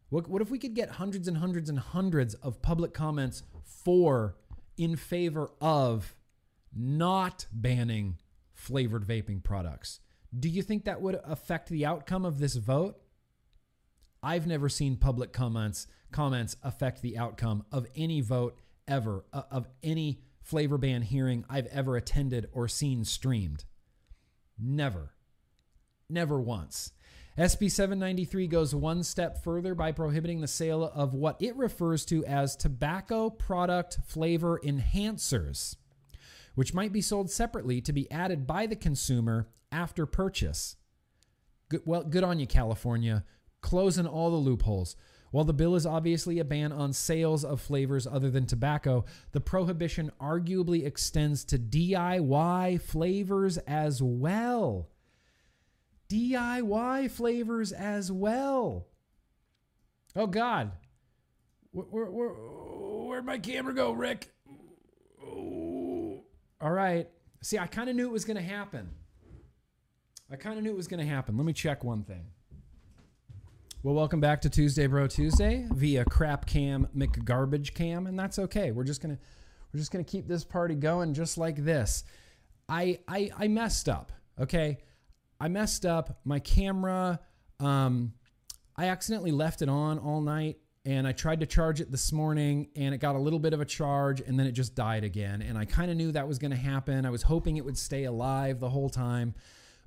What, what if we could get hundreds and hundreds and hundreds of public comments for, in favor of not banning flavored vaping products? Do you think that would affect the outcome of this vote? I've never seen public comments comments affect the outcome of any vote ever uh, of any flavor ban hearing I've ever attended or seen streamed. Never. Never once. SB 793 goes one step further by prohibiting the sale of what it refers to as tobacco product flavor enhancers, which might be sold separately to be added by the consumer after purchase. Good, well, good on you, California, closing all the loopholes. While the bill is obviously a ban on sales of flavors other than tobacco, the prohibition arguably extends to DIY flavors as well. DIY flavors as well. Oh, God. Where, where, where, where'd my camera go, Rick? All right. See, I kind of knew it was going to happen. I kind of knew it was going to happen. Let me check one thing. Well, welcome back to Tuesday Bro Tuesday via Crap Cam McGarbage Cam, and that's okay. We're just gonna we're just gonna keep this party going just like this. I I, I messed up. Okay, I messed up my camera. Um, I accidentally left it on all night, and I tried to charge it this morning, and it got a little bit of a charge, and then it just died again. And I kind of knew that was gonna happen. I was hoping it would stay alive the whole time,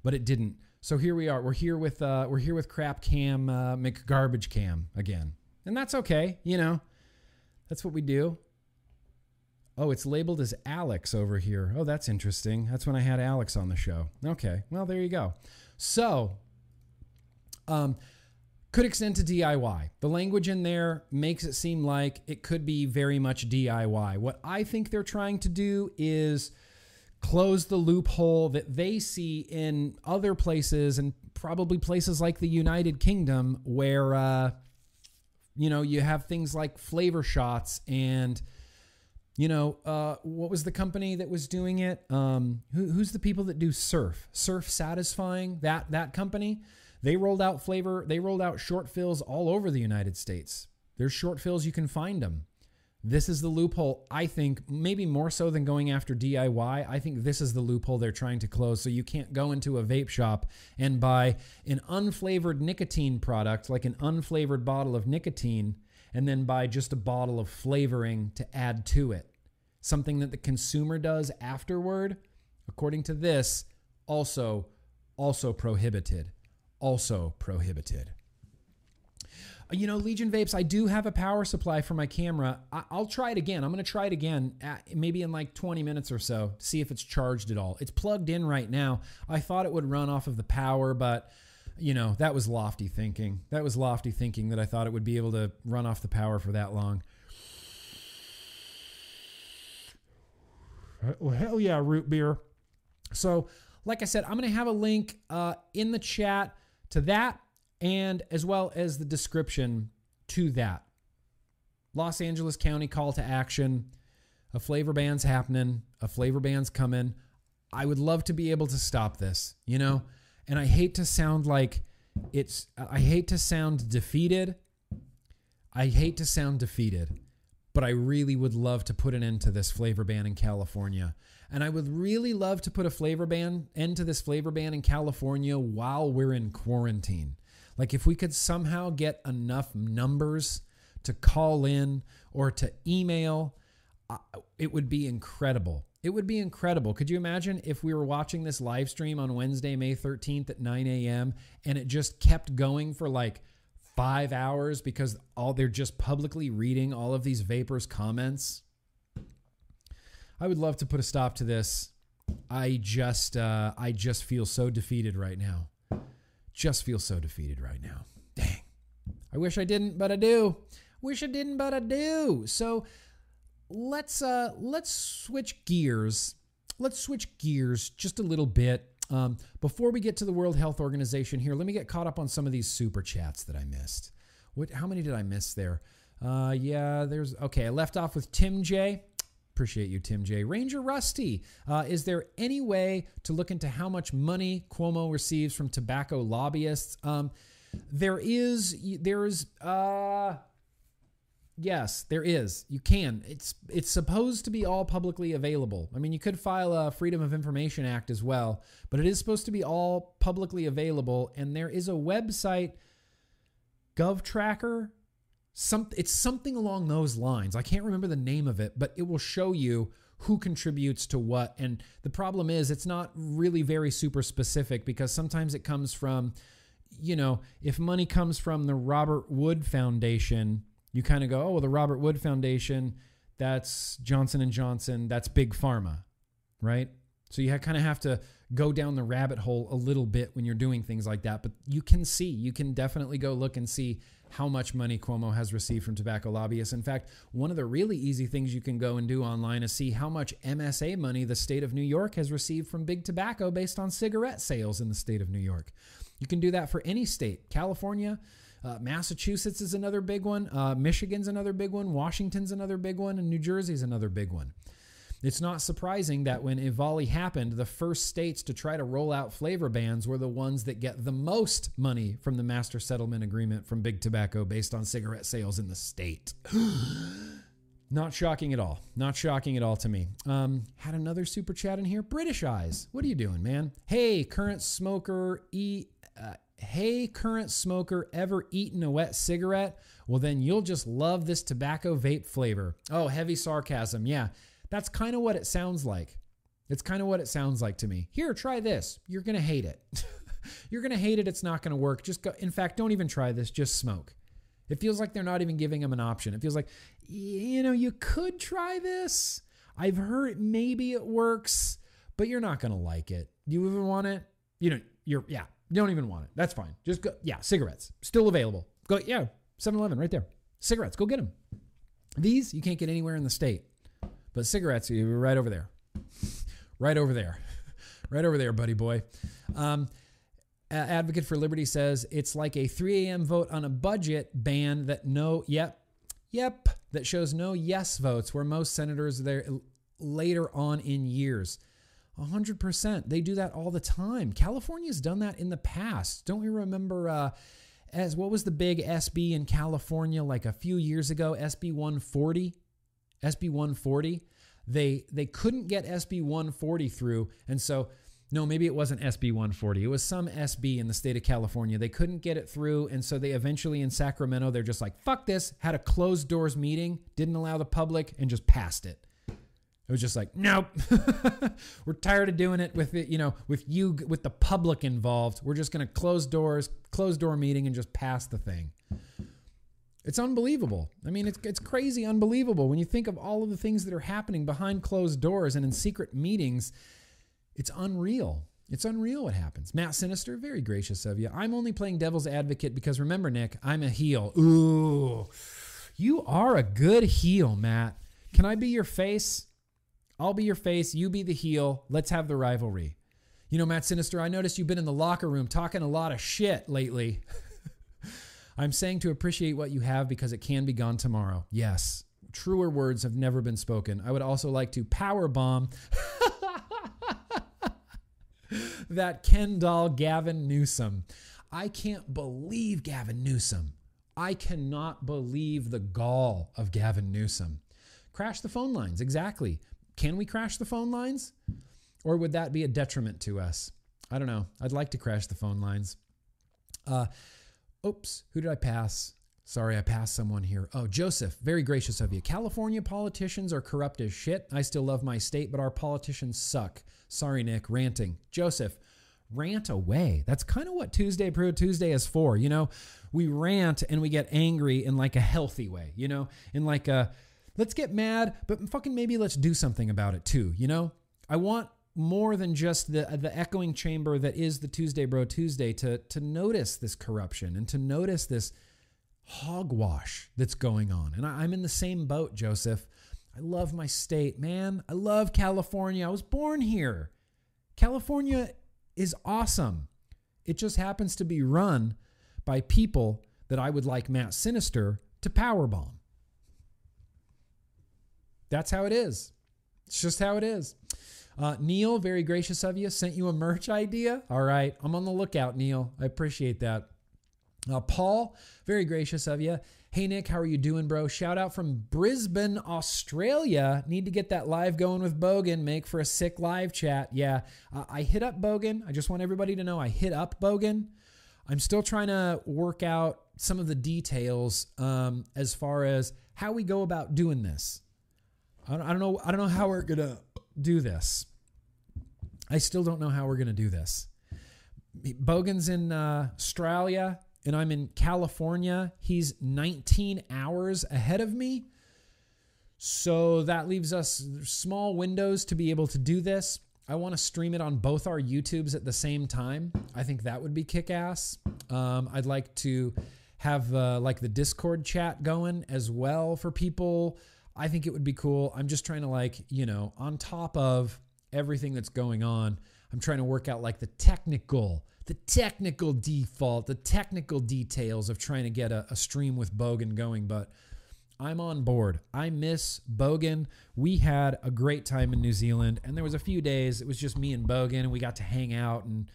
but it didn't. So here we are. We're here with uh, we're here with crap cam uh, McGarbage cam again, and that's okay. You know, that's what we do. Oh, it's labeled as Alex over here. Oh, that's interesting. That's when I had Alex on the show. Okay, well there you go. So, um, could extend to DIY. The language in there makes it seem like it could be very much DIY. What I think they're trying to do is close the loophole that they see in other places and probably places like the United Kingdom where uh, you know you have things like flavor shots and you know uh, what was the company that was doing it um, who, who's the people that do surf surf satisfying that that company they rolled out flavor they rolled out short fills all over the united states there's short fills you can find them this is the loophole, I think, maybe more so than going after DIY. I think this is the loophole they're trying to close. So you can't go into a vape shop and buy an unflavored nicotine product, like an unflavored bottle of nicotine, and then buy just a bottle of flavoring to add to it. Something that the consumer does afterward, according to this, also also prohibited. Also prohibited uh, you know, Legion Vapes, I do have a power supply for my camera. I, will try it again. I'm going to try it again, at, maybe in like 20 minutes or so, see if it's charged at all. It's plugged in right now. I thought it would run off of the power, but you know, that was lofty thinking. That was lofty thinking that I thought it would be able to run off the power for that long. Well, hell yeah, root beer. So, like I said, I'm going to have a link uh, in the chat to that and as well as the description to that. Los Angeles County call to action. A flavor ban's happening. A flavor ban's coming. I would love to be able to stop this, you know? And I hate to sound like it's, I hate to sound defeated. I hate to sound defeated, but I really would love to put an end to this flavor ban in California. And I would really love to put a flavor ban, end to this flavor ban in California while we're in quarantine. Like if we could somehow get enough numbers to call in or to email, uh, it would be incredible. It would be incredible. Could you imagine if we were watching this live stream on Wednesday, May 13th at 9 a.m. and it just kept going for like five hours because all they're just publicly reading all of these vapors comments? I would love to put a stop to this. I just uh, I just feel so defeated right now. Just feel so defeated right now. Dang. I wish I didn't, but I do. Wish I didn't, but I do. So let's uh let's switch gears. Let's switch gears just a little bit. Um, before we get to the World Health Organization here, let me get caught up on some of these super chats that I missed. What? How many did I miss there? Uh, yeah, there's okay. I left off with Tim J. Appreciate you, Tim J. Ranger Rusty, uh, is there any way to look into how much money Cuomo receives from tobacco lobbyists? Um, there is, there is, uh, yes, there is. You can. It's it's supposed to be all publicly available. I mean, you could file a Freedom of Information Act as well, but it is supposed to be all publicly available. And there is a website, GovTracker some it's something along those lines. I can't remember the name of it, but it will show you who contributes to what. And the problem is it's not really very super specific because sometimes it comes from you know, if money comes from the Robert Wood Foundation, you kind of go, oh, well, the Robert Wood Foundation, that's Johnson and Johnson, that's big pharma, right? So you kind of have to go down the rabbit hole a little bit when you're doing things like that. But you can see, you can definitely go look and see how much money Cuomo has received from tobacco lobbyists. In fact, one of the really easy things you can go and do online is see how much MSA money the state of New York has received from big tobacco based on cigarette sales in the state of New York. You can do that for any state. California, uh, Massachusetts is another big one. Uh, Michigan's another big one. Washington's another big one. And New Jersey's another big one. It's not surprising that when EVALI happened, the first states to try to roll out flavor bans were the ones that get the most money from the master settlement agreement from big tobacco based on cigarette sales in the state. Not shocking at all. Not shocking at all to me. Um, had another super chat in here. British Eyes. What are you doing, man? Hey, current smoker, e. Uh, hey, current smoker, ever eaten a wet cigarette? Well, then you'll just love this tobacco vape flavor. Oh, heavy sarcasm. Yeah. That's kind of what it sounds like. It's kind of what it sounds like to me. Here, try this. You're going to hate it. You're going to hate it. It's not going to work. Just go. In fact, don't even try this. Just smoke. It feels like they're not even giving them an option. It feels like, you know, you could try this. I've heard maybe it works, but you're not going to like it. Do you even want it? You know, you're, yeah, don't even want it. That's fine. Just go, yeah, cigarettes still available. Go, yeah, 7 Eleven right there. Cigarettes, go get them. These you can't get anywhere in the state. But cigarettes, you were right over there. Right over there. right over there, buddy boy. Um, Advocate for Liberty says it's like a 3 a.m. vote on a budget ban that no, yep, yep, that shows no yes votes, where most senators are there later on in years. 100%. They do that all the time. California's done that in the past. Don't we remember uh, as what was the big SB in California like a few years ago, SB 140? SB 140. They they couldn't get SB 140 through, and so no, maybe it wasn't SB 140. It was some SB in the state of California. They couldn't get it through, and so they eventually in Sacramento they're just like fuck this. Had a closed doors meeting, didn't allow the public, and just passed it. It was just like, nope, we're tired of doing it with it, you know, with you, with the public involved. We're just going to close doors, close door meeting, and just pass the thing. It's unbelievable. I mean, it's, it's crazy unbelievable when you think of all of the things that are happening behind closed doors and in secret meetings. It's unreal. It's unreal what happens. Matt Sinister, very gracious of you. I'm only playing devil's advocate because remember, Nick, I'm a heel. Ooh, you are a good heel, Matt. Can I be your face? I'll be your face. You be the heel. Let's have the rivalry. You know, Matt Sinister, I noticed you've been in the locker room talking a lot of shit lately. I'm saying to appreciate what you have because it can be gone tomorrow. Yes, truer words have never been spoken. I would also like to power bomb that Ken doll Gavin Newsom. I can't believe Gavin Newsom. I cannot believe the gall of Gavin Newsom. Crash the phone lines, exactly. Can we crash the phone lines? Or would that be a detriment to us? I don't know. I'd like to crash the phone lines. Uh, Oops, who did I pass? Sorry, I passed someone here. Oh, Joseph, very gracious of you. California politicians are corrupt as shit. I still love my state, but our politicians suck. Sorry, Nick, ranting. Joseph, rant away. That's kind of what Tuesday Bro Tuesday is for. You know, we rant and we get angry in like a healthy way, you know, in like a let's get mad, but fucking maybe let's do something about it too, you know? I want more than just the the echoing chamber that is the Tuesday Bro Tuesday to to notice this corruption and to notice this hogwash that's going on. And I, I'm in the same boat, Joseph. I love my state, man. I love California. I was born here. California is awesome. It just happens to be run by people that I would like Matt Sinister to powerbomb. That's how it is. It's just how it is. Uh, Neil, very gracious of you, sent you a merch idea. All right, I'm on the lookout, Neil. I appreciate that. Uh, Paul, very gracious of you. Hey, Nick, how are you doing, bro? Shout out from Brisbane, Australia. Need to get that live going with Bogan. Make for a sick live chat. Yeah, uh, I hit up Bogan. I just want everybody to know I hit up Bogan. I'm still trying to work out some of the details um, as far as how we go about doing this. I don't, I don't know. I don't know how we're gonna do this. I still don't know how we're to do this. Bogan's in uh, Australia and I'm in California. He's 19 hours ahead of me. So that leaves us small windows to be able to do this. I want to stream it on both our YouTubes at the same time. I think that would be kick ass. Um, I'd like to have uh, like the Discord chat going as well for people. I think it would be cool. I'm just trying to like, you know, on top of everything that's going on, I'm trying to work out like the technical, the technical default, the technical details of trying to get a, a stream with Bogan going. But I'm on board. I miss Bogan. We had a great time in New Zealand, and there was a few days it was just me and Bogan, and we got to hang out, and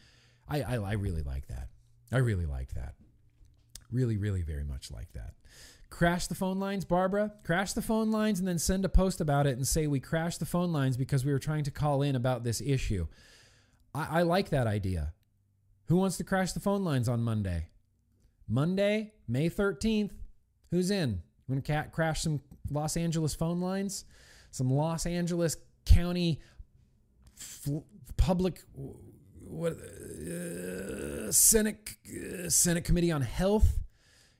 I, I, I really like that. I really like that. Really, really, very much like that. Crash the phone lines, Barbara. Crash the phone lines and then send a post about it and say we crashed the phone lines because we were trying to call in about this issue. I, I like that idea. Who wants to crash the phone lines on Monday? Monday, May 13th. Who's in? You want to crash some Los Angeles phone lines? Some Los Angeles County public what uh, Senate uh, Senate Committee on Health.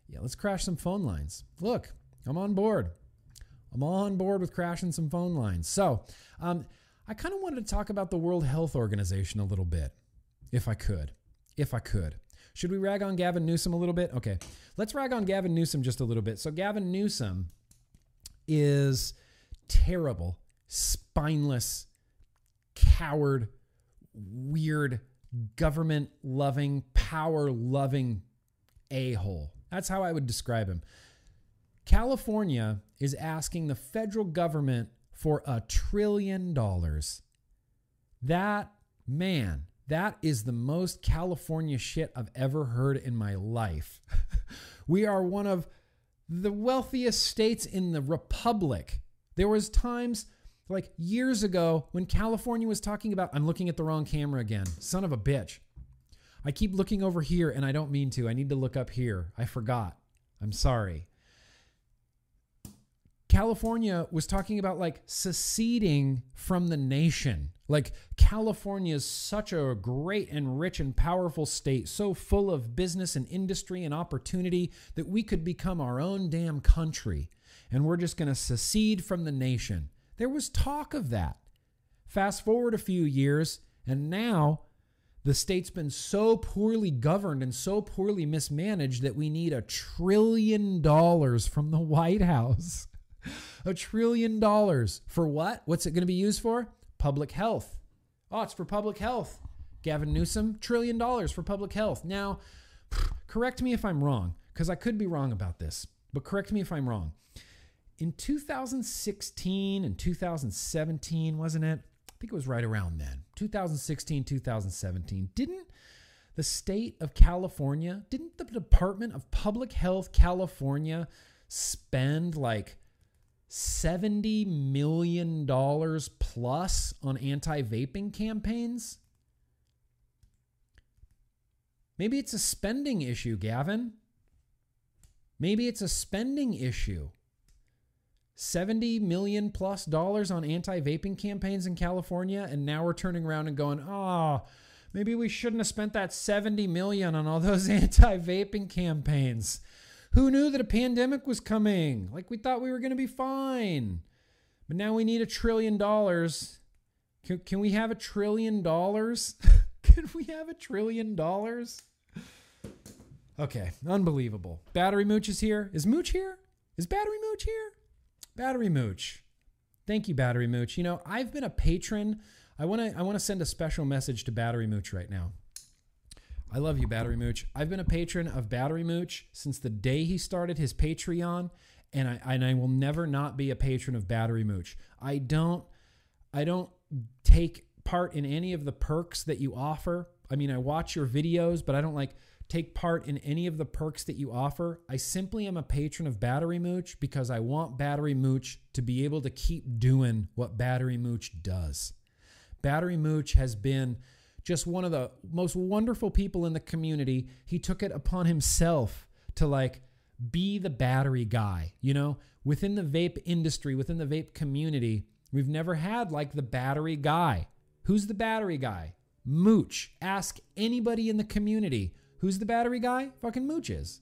Yeah, let's crash some phone lines. Look, I'm on board. I'm on board with crashing some phone lines. So, um, I kind of wanted to talk about the World Health Organization a little bit, if I could. If I could. Should we rag on Gavin Newsom a little bit? Okay, let's rag on Gavin Newsom just a little bit. So, Gavin Newsom is terrible, spineless, coward, weird, government loving, power loving a hole. That's how I would describe him. California is asking the federal government for a trillion dollars. That, man, that is the most California shit I've ever heard in my life. we are one of the wealthiest states in the republic. There was times like years ago when California was talking about I'm looking at the wrong camera again. Son of a bitch. I keep looking over here and I don't mean to. I need to look up here. I forgot. I'm sorry. California was talking about like seceding from the nation. Like California is such a great and rich and powerful state, so full of business and industry and opportunity that we could become our own damn country. And we're just going to secede from the nation. There was talk of that. Fast forward a few years, and now the state's been so poorly governed and so poorly mismanaged that we need a trillion dollars from the White House. a trillion dollars. For what? What's it going to be used for? Public health. Oh, it's for public health. Gavin Newsom, trillion dollars for public health. Now, correct me if I'm wrong, because I could be wrong about this, but correct me if I'm wrong. In 2016 and 2017, wasn't it? I think it was right around then. 2016, 2017. Didn't the state of California, didn't the Department of Public Health California spend like $70 million plus on anti vaping campaigns? Maybe it's a spending issue, Gavin. Maybe it's a spending issue. 70 million plus dollars on anti vaping campaigns in California, and now we're turning around and going, oh, maybe we shouldn't have spent that 70 million on all those anti vaping campaigns. Who knew that a pandemic was coming? Like we thought we were going to be fine. But now we need a trillion dollars. Can, can we have a trillion dollars? can we have a trillion dollars? Okay, unbelievable. Battery Mooch is here. Is Mooch here? Is Battery Mooch here? Battery Mooch. Thank you, Battery Mooch. You know, I've been a patron. I want to I want to send a special message to Battery Mooch right now. I love you, Battery Mooch. I've been a patron of Battery Mooch since the day he started his Patreon, and I and I will never not be a patron of Battery Mooch. I don't I don't take part in any of the perks that you offer. I mean, I watch your videos, but I don't like take part in any of the perks that you offer. I simply am a patron of Battery Mooch because I want Battery Mooch to be able to keep doing what Battery Mooch does. Battery Mooch has been just one of the most wonderful people in the community. He took it upon himself to like be the battery guy, you know? Within the vape industry, within the vape community, we've never had like the battery guy. Who's the battery guy? Mooch. Ask anybody in the community who's the battery guy? Fucking Mooch is.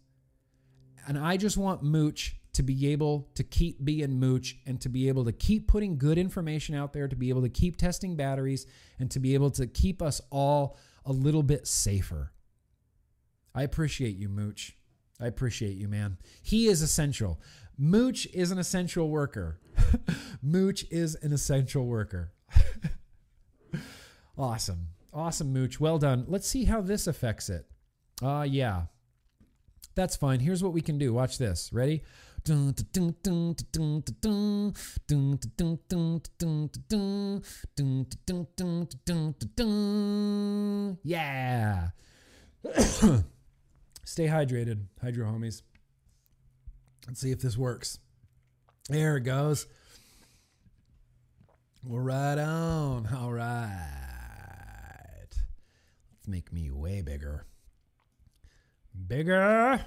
And I just want Mooch to be able to keep being Mooch and to be able to keep putting good information out there, to be able to keep testing batteries, and to be able to keep us all a little bit safer. I appreciate you, Mooch. I appreciate you, man. He is essential. Mooch is an essential worker. Mooch is an essential worker. awesome. Awesome, Mooch. Well done. Let's see how this affects it. Uh, yeah. That's fine. Here's what we can do. Watch this. Ready? Yeah. Stay hydrated, hydro homies. Let's see if this works. There it goes. Well, right on. All right. Let's make me way bigger. Bigger.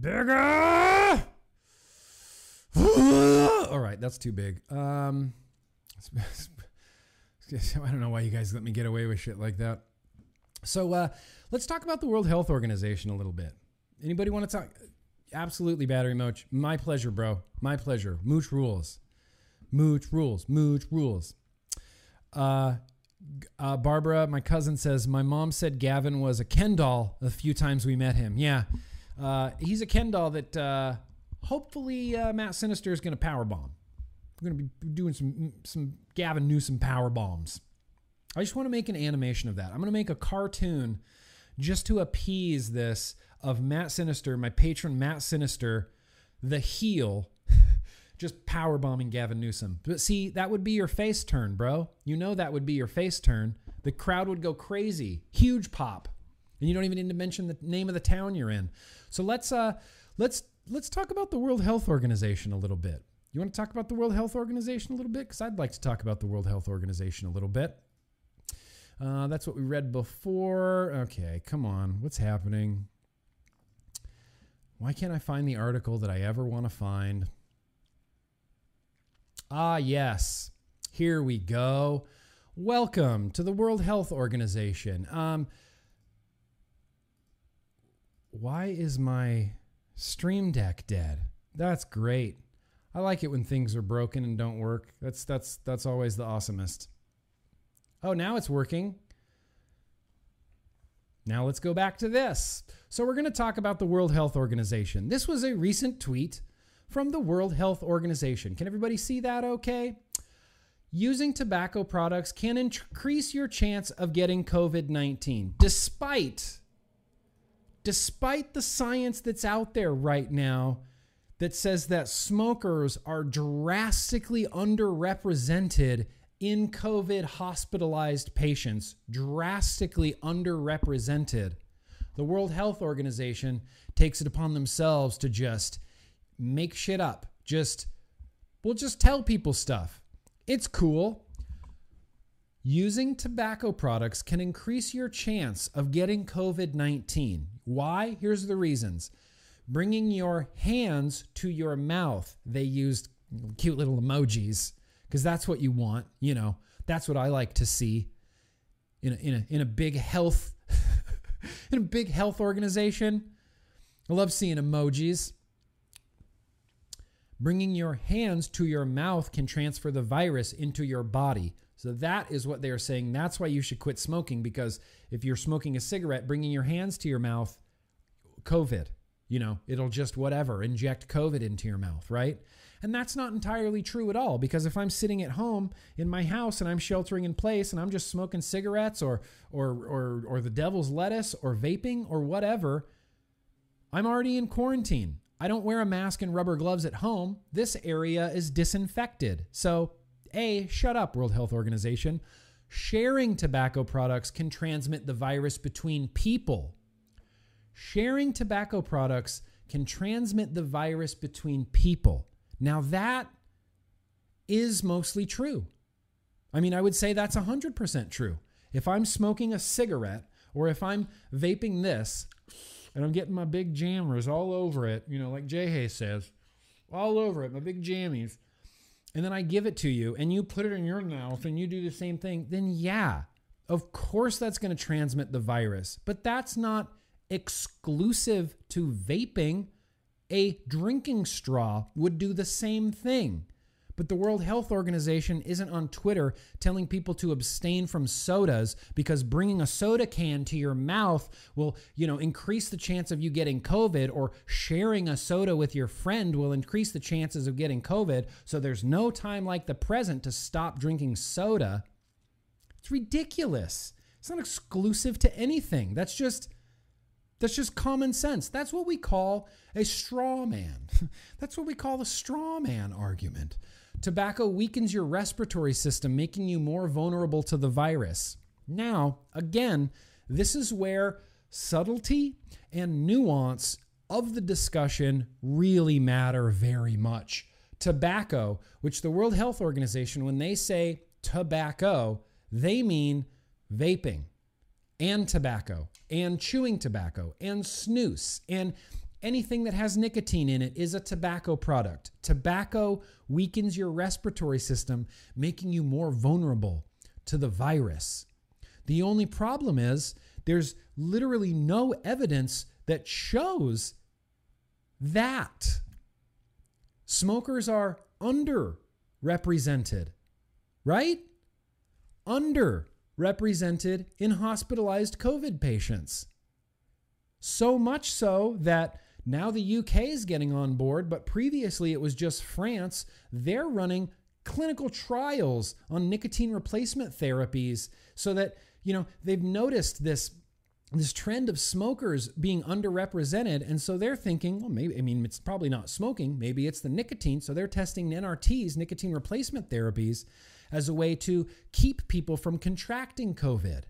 Bigger. All right, that's too big. Um, I don't know why you guys let me get away with shit like that. So uh, let's talk about the World Health Organization a little bit. Anybody want to talk? Absolutely, Battery Mooch. My pleasure, bro. My pleasure. Mooch rules. Mooch rules. Mooch rules. Uh, uh, Barbara, my cousin says my mom said Gavin was a Ken doll a few times we met him. Yeah, uh, he's a Ken doll that uh, hopefully uh, Matt Sinister is going to power bomb. We're going to be doing some some Gavin Newsom power bombs. I just want to make an animation of that. I'm going to make a cartoon just to appease this of Matt Sinister, my patron Matt Sinister, the heel, just power bombing Gavin Newsom. But see, that would be your face turn, bro. You know that would be your face turn. The crowd would go crazy, huge pop, and you don't even need to mention the name of the town you're in. So let's uh let's let's talk about the World Health Organization a little bit. You want to talk about the World Health Organization a little bit? Because I'd like to talk about the World Health Organization a little bit. Uh, that's what we read before. Okay, come on. What's happening? Why can't I find the article that I ever want to find? Ah, yes. Here we go. Welcome to the World Health Organization. Um, why is my Stream Deck dead? That's great. I like it when things are broken and don't work. That's that's that's always the awesomest. Oh, now it's working. Now let's go back to this. So we're going to talk about the World Health Organization. This was a recent tweet from the World Health Organization. Can everybody see that okay? Using tobacco products can increase your chance of getting COVID-19 despite despite the science that's out there right now that says that smokers are drastically underrepresented in COVID hospitalized patients, drastically underrepresented. The World Health Organization takes it upon themselves to just make shit up. Just, we'll just tell people stuff. It's cool. Using tobacco products can increase your chance of getting COVID 19. Why? Here's the reasons. Bringing your hands to your mouth. They used cute little emojis because that's what you want. You know, that's what I like to see in a, in a, in a big health in a big health organization. I love seeing emojis. Bringing your hands to your mouth can transfer the virus into your body. So that is what they are saying. That's why you should quit smoking because if you're smoking a cigarette, bringing your hands to your mouth, COVID, you know, it'll just whatever, inject COVID into your mouth, right? And that's not entirely true at all because if I'm sitting at home in my house and I'm sheltering in place and I'm just smoking cigarettes or or or or the devil's lettuce or vaping or whatever, I'm already in quarantine. I don't wear a mask and rubber gloves at home. This area is disinfected. So, A, shut up, World Health Organization. Sharing tobacco products can transmit the virus between people. Sharing tobacco products can transmit the virus between people. Now, that is mostly true. I mean, I would say that's 100% true. If I'm smoking a cigarette or if I'm vaping this and I'm getting my big jammers all over it, you know, like Jay Hay says, all over it, my big jammies, and then I give it to you and you put it in your mouth and you do the same thing, then yeah, of course that's going to transmit the virus. But that's not exclusive to vaping. A drinking straw would do the same thing. But the World Health Organization isn't on Twitter telling people to abstain from sodas because bringing a soda can to your mouth will, you know, increase the chance of you getting COVID or sharing a soda with your friend will increase the chances of getting COVID. So there's no time like the present to stop drinking soda. It's ridiculous. It's not exclusive to anything. That's just that's just common sense. That's what we call a straw man. That's what we call the straw man argument. Tobacco weakens your respiratory system, making you more vulnerable to the virus. Now, again, this is where subtlety and nuance of the discussion really matter very much. Tobacco, which the World Health Organization, when they say tobacco, they mean vaping and tobacco and chewing tobacco and snus and Anything that has nicotine in it is a tobacco product. Tobacco weakens your respiratory system, making you more vulnerable to the virus. The only problem is there's literally no evidence that shows that. Smokers are underrepresented, right? Underrepresented in hospitalized COVID patients. So much so that now the UK is getting on board, but previously it was just France. They're running clinical trials on nicotine replacement therapies so that, you know, they've noticed this this trend of smokers being underrepresented. And so they're thinking well maybe i mean it's probably not smoking. Maybe it's the nicotine. So they're testing nrts nicotine replacement therapies as a way to keep people from contracting covid.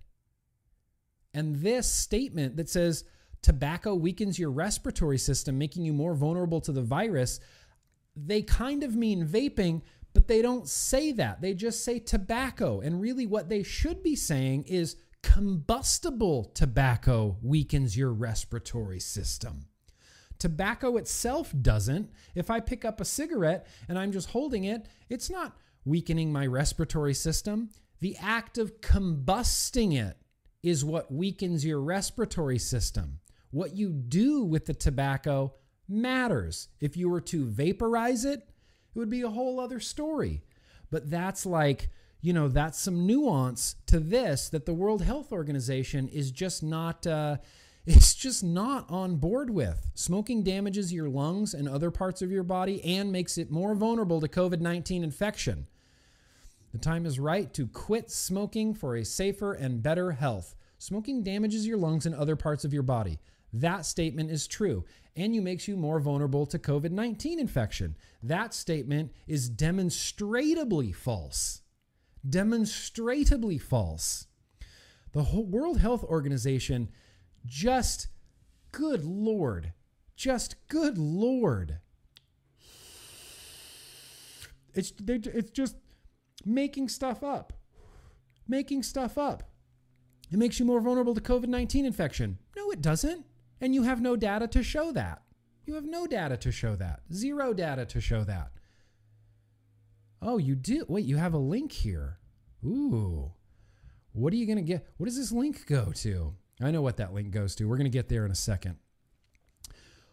And this statement that says tobacco weakens your respiratory system, making you more vulnerable to the virus. They kind of mean vaping, but they don't say that. They just say tobacco. And really, what they should be saying is combustible tobacco weakens your respiratory system. Tobacco itself doesn't. If I pick up a cigarette and I'm just holding it, it's not weakening my respiratory system. The act of combusting it is what weakens your respiratory system. What you do with the tobacco matters. If you were to vaporize it, it would be a whole other story. But that's like, you know, that's some nuance to this that the World Health Organization is just not. Uh, it's just not on board with. Smoking damages your lungs and other parts of your body and makes it more vulnerable to COVID 19 infection. The time is right to quit smoking for a safer and better health. Smoking damages your lungs and other parts of your body. That statement is true and you makes you more vulnerable to COVID-19 infection. That statement is demonstrably false. Demonstrably false. The whole World Health Organization just good lord. Just good lord. It's it's just making stuff up. Making stuff up. It makes you more vulnerable to COVID 19 infection. No, it doesn't. And you have no data to show that. You have no data to show that. Zero data to show that. Oh, you do? Wait, you have a link here. Ooh. What are you going to get? What does this link go to? I know what that link goes to. We're going to get there in a second.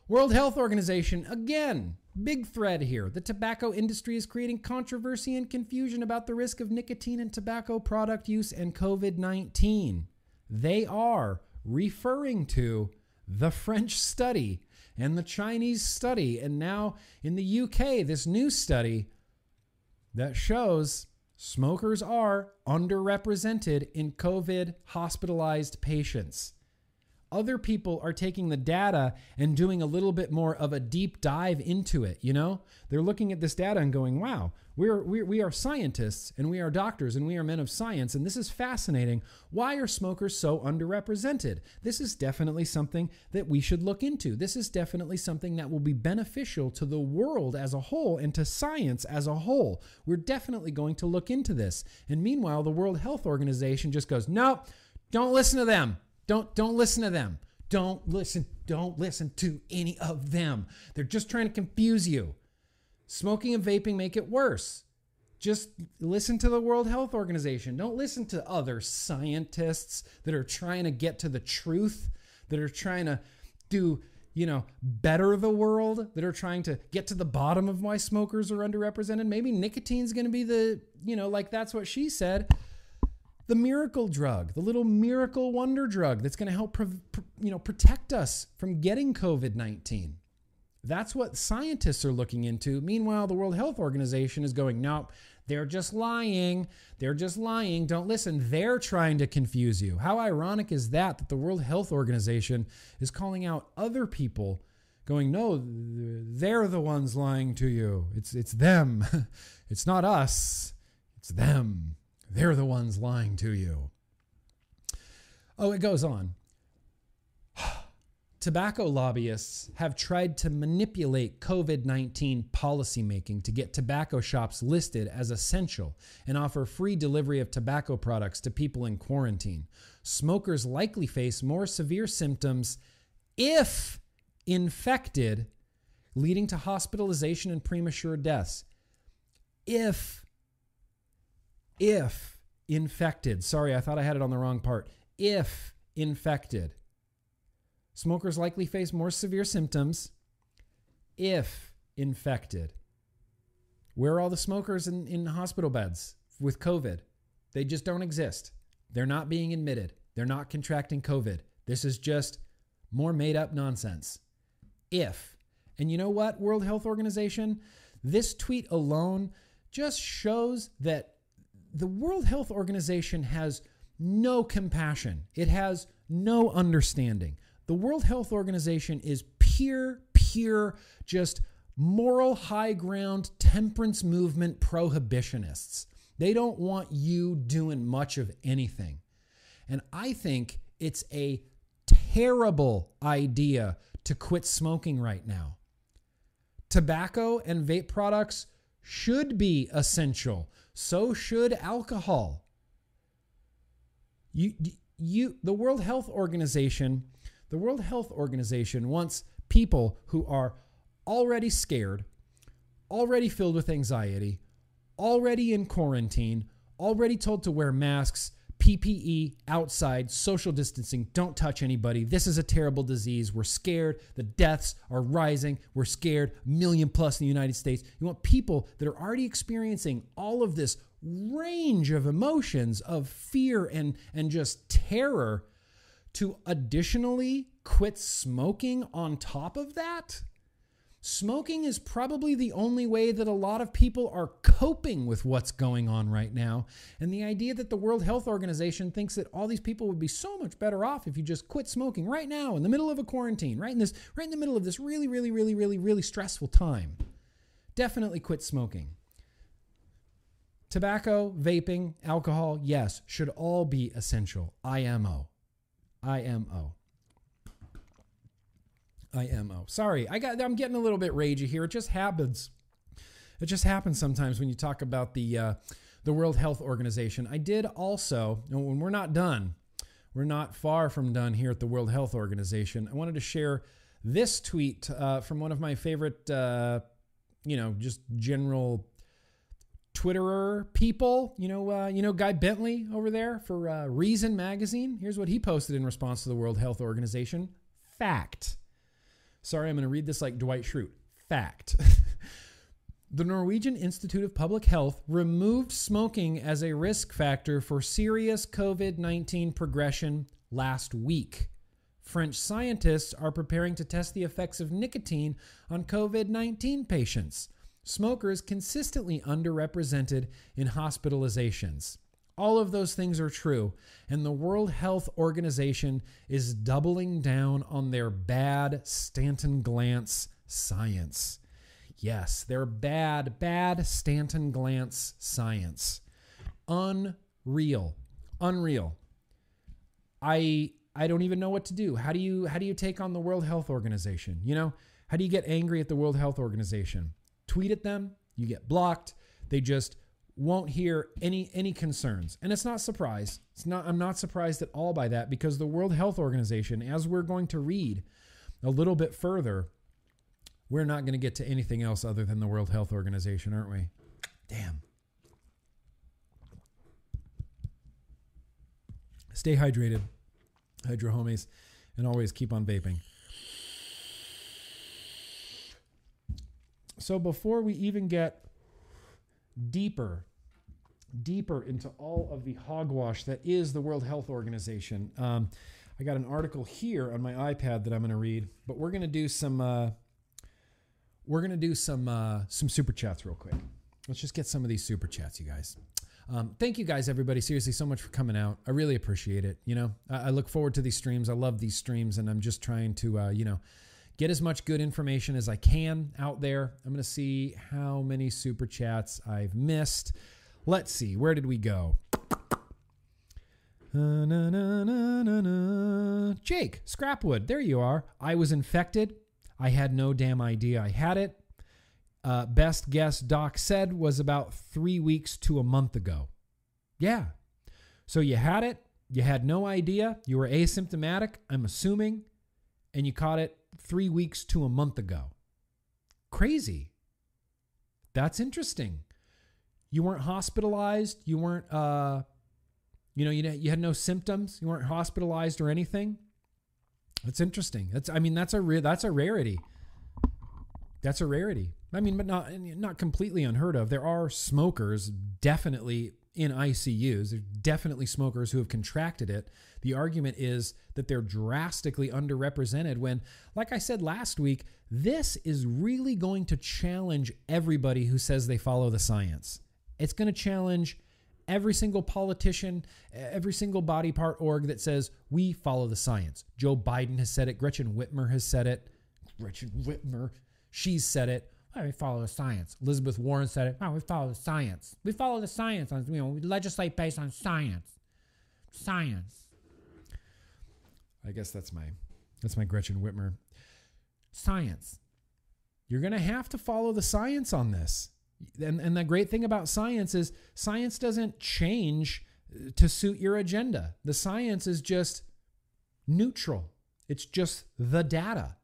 World Health Organization, again, big thread here. The tobacco industry is creating controversy and confusion about the risk of nicotine and tobacco product use and COVID 19. They are referring to the French study and the Chinese study, and now in the UK, this new study that shows smokers are underrepresented in COVID hospitalized patients other people are taking the data and doing a little bit more of a deep dive into it you know? They're looking at this data and going wow we're, we're we are scientists and we are doctors and we are men of science and this is fascinating. Why are smokers so underrepresented? This is definitely something that we should look into. This is definitely something that will be beneficial to the world as a whole and to science as a whole. We're definitely going to look into this. And meanwhile the world health organization just goes no don't listen to them don't don't listen to them. Don't listen. Don't listen to any of them. They're just trying to confuse you. Smoking and vaping make it worse. Just listen to the World Health Organization. Don't listen to other scientists that are trying to get to the truth, that are trying to do, you know, better the world, that are trying to get to the bottom of why smokers are underrepresented. Maybe nicotine's going to be the, you know, like that's what she said the miracle drug, the little miracle wonder drug that's going to help you know protect us from getting COVID-19. That's what scientists are looking into. Meanwhile, the World Health Organization is going, "Nope, they're just lying. They're just lying. Don't listen. They're trying to confuse you." How ironic is that that the World Health Organization is calling out other people going, "No, they're the ones lying to you. It's it's them. it's not us. It's them." They're the ones lying to you. Oh, it goes on. Tobacco lobbyists have tried to manipulate COVID 19 policymaking to get tobacco shops listed as essential and offer free delivery of tobacco products to people in quarantine. Smokers likely face more severe symptoms if infected, leading to hospitalization and premature deaths. If if infected, sorry, I thought I had it on the wrong part. If infected, smokers likely face more severe symptoms if infected. Where are all the smokers in, in hospital beds with COVID? They just don't exist. They're not being admitted. They're not contracting COVID. This is just more made up nonsense. If. And you know what, World Health Organization? This tweet alone just shows that the World Health Organization has no compassion, it has no understanding. The World Health Organization is pure, pure, just moral high ground temperance movement prohibitionists. They don't want you doing much of anything. And I think it's a terrible idea to quit smoking right now. Tobacco and vape products should be essential so should alcohol. You, you, the World Health Organization, the World Health Organization wants people who are already scared, already filled with anxiety, already in quarantine, already told to wear masks, PPE, outside, social distancing, don't touch anybody. This is a terrible disease. We're scared. The deaths are rising. We're scared. A million plus in the United States. You want people that are already experiencing all of this range of emotions of fear and, and just terror to additionally quit smoking on top of that? Smoking is probably the only way that a lot of people are coping with what's going on right now. And the idea that the World Health Organization thinks that all these people would be so much better off if you just quit smoking right now in the middle of a quarantine, right in this right in the middle of this really really really really really stressful time. Definitely quit smoking. Tobacco, vaping, alcohol, yes, should all be essential. IMO. IMO. IMO. Sorry, I got. I'm getting a little bit ragey here. It just happens. It just happens sometimes when you talk about the uh, the World Health Organization. I did also, when we're not done, we're not far from done here at the World Health Organization. I wanted to share this tweet uh, from one of my favorite, uh, you know, just general Twitterer people. You know, uh, you know, Guy Bentley over there for uh, Reason Magazine. Here's what he posted in response to the World Health Organization. Fact. Sorry, I'm going to read this like Dwight Schrute. Fact. the Norwegian Institute of Public Health removed smoking as a risk factor for serious COVID 19 progression last week. French scientists are preparing to test the effects of nicotine on COVID 19 patients. Smokers consistently underrepresented in hospitalizations. All of those things are true. And the World Health Organization is doubling down on their bad Stanton Glantz science. Yes, their bad, bad Stanton Glantz science. Unreal. Unreal. I I don't even know what to do. How do you how do you take on the World Health Organization? You know, how do you get angry at the World Health Organization? Tweet at them, you get blocked. They just won't hear any any concerns. And it's not surprise. It's not I'm not surprised at all by that because the World Health Organization, as we're going to read a little bit further, we're not going to get to anything else other than the World Health Organization, aren't we? Damn. Stay hydrated, hydro homies, and always keep on vaping. So before we even get deeper, deeper into all of the hogwash that is the World Health Organization, um, I got an article here on my iPad that I'm going to read, but we're going to do some. Uh, we're going to do some uh, some super chats real quick. Let's just get some of these super chats, you guys. Um, thank you guys, everybody. Seriously, so much for coming out. I really appreciate it. You know, I, I look forward to these streams. I love these streams, and I'm just trying to, uh, you know, get as much good information as I can out there. I'm going to see how many super chats I've missed. Let's see. Where did we go? Uh, na, na, na, Jake, Scrapwood, there you are. I was infected. I had no damn idea I had it. Uh, best guess Doc said was about three weeks to a month ago. Yeah. So you had it, you had no idea, you were asymptomatic, I'm assuming, and you caught it three weeks to a month ago. Crazy. That's interesting. You weren't hospitalized. You weren't, uh, you know, you, you had no symptoms. You weren't hospitalized or anything. That's interesting. That's, I mean, that's a re- that's a rarity. That's a rarity. I mean, but not not completely unheard of. There are smokers definitely in ICUs. There's definitely smokers who have contracted it. The argument is that they're drastically underrepresented when, like I said last week, this is really going to challenge everybody who says they follow the science. It's going to challenge every single politician, every single body part org that says we follow the science. Joe Biden has said it. Gretchen Whitmer has said it. Gretchen Whitmer, she's said it. Oh, we follow the science. Elizabeth Warren said it. Oh, we follow the science. We follow the science. On, you know, we legislate based on science. Science. I guess that's my that's my Gretchen Whitmer. Science. You're going to have to follow the science on this. And, and the great thing about science is science doesn't change uh, to suit your agenda. The science is just neutral. It's just the data.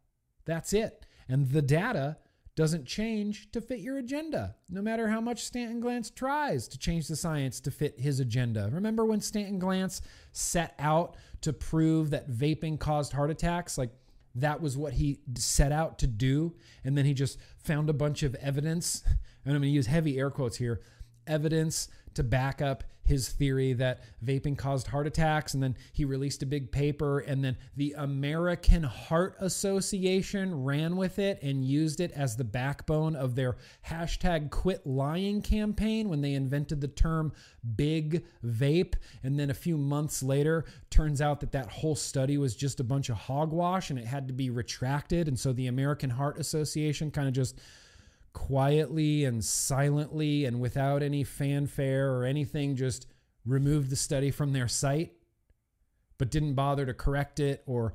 That's it. And the data doesn't change to fit your agenda, no matter how much Stanton Glantz tries to change the science to fit his agenda. Remember when Stanton Glantz set out to prove that vaping caused heart attacks? Like, that was what he set out to do. And then he just found a bunch of evidence, and I'm going to use heavy air quotes here evidence to back up his theory that vaping caused heart attacks. And then he released a big paper, and then the American Heart Association ran with it and used it as the backbone of their hashtag quit lying campaign when they invented the term big vape. And then a few months later, turns out that that whole study was just a bunch of hogwash and it had to be retracted. And so the American Heart Association kind of just quietly and silently and without any fanfare or anything just removed the study from their site but didn't bother to correct it or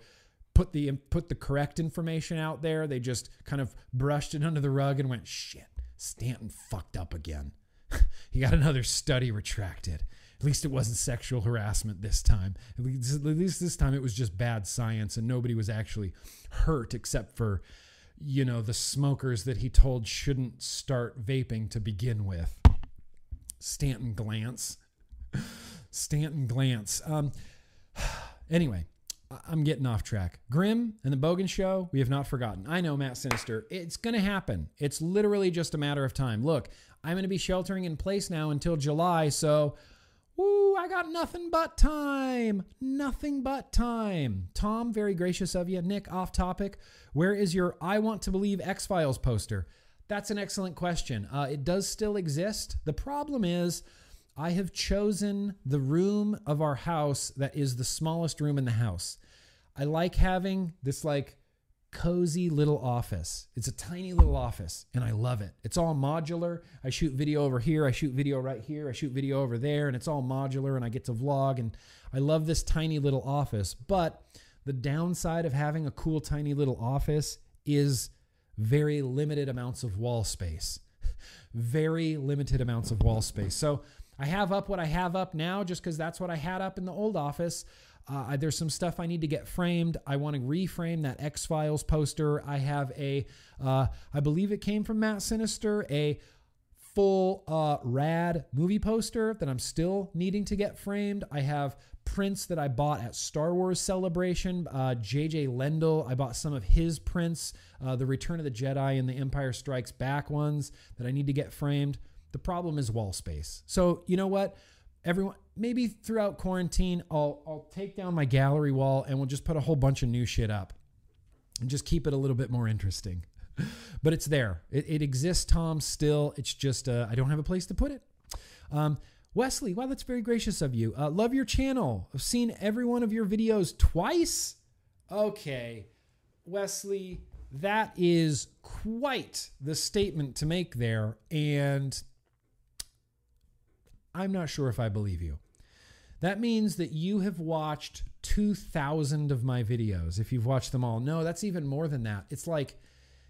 put the put the correct information out there. They just kind of brushed it under the rug and went shit stanton fucked up again. He got another study retracted. At least it wasn't sexual harassment this time. At least, at least this time it was just bad science and nobody was actually hurt except for you know, the smokers that he told shouldn't start vaping to begin with. Stanton Glantz. Stanton Glantz. Um, anyway, I'm getting off track. Grim and the Bogan Show, we have not forgotten. I know, Matt Sinister. It's going to happen. It's literally just a matter of time. Look, I'm going to be sheltering in place now until July, so Woo, I got nothing but time. Nothing but time. Tom, very gracious of you. Nick, off topic. Where is your I Want to Believe X Files poster? That's an excellent question. Uh, it does still exist. The problem is, I have chosen the room of our house that is the smallest room in the house. I like having this, like, cozy little office. It's a tiny little office and I love it. It's all modular. I shoot video over here, I shoot video right here, I shoot video over there, and it's all modular and I get to vlog. And I love this tiny little office. But the downside of having a cool, tiny little office is very limited amounts of wall space. very limited amounts of wall space. So I have up what I have up now just because that's what I had up in the old office. Uh, there's some stuff I need to get framed. I want to reframe that X Files poster. I have a, uh, I believe it came from Matt Sinister, a full uh, rad movie poster that I'm still needing to get framed. I have prints that I bought at Star Wars Celebration. Uh, JJ Lendl, I bought some of his prints, uh, the Return of the Jedi and the Empire Strikes Back ones that I need to get framed. The problem is wall space. So you know what? Everyone, maybe throughout quarantine, I'll I'll take down my gallery wall and we'll just put a whole bunch of new shit up, and just keep it a little bit more interesting. but it's there. It, it, exists, Tom. Still, it's just uh, I don't have a place to put it. Um, Wesley, wow, that's very gracious of you. Uh, love your channel. I've seen every one of your videos twice. Okay, Wesley, that is quite the statement to make there. And I'm not sure if I believe you. That means that you have watched 2,000 of my videos, if you've watched them all. No, that's even more than that. It's like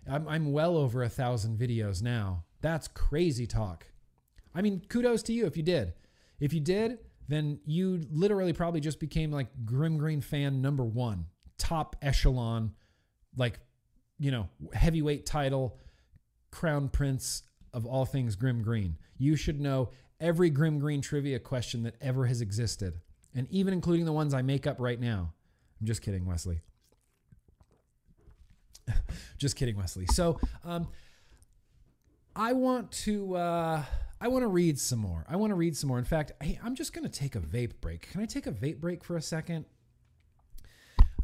I'm, I'm well over a thousand videos now. That's crazy talk. I mean, kudos to you if you did. If you did, then you literally probably just became like Grimm Green fan number one, top echelon, like, you know, heavyweight title, crown prince of all things Grimm Green. You should know every Grimm Green trivia question that ever has existed, and even including the ones I make up right now. I'm just kidding, Wesley. just kidding, Wesley. So, um, I want to. Uh, I want to read some more. I want to read some more. In fact, hey, I'm just going to take a vape break. Can I take a vape break for a second?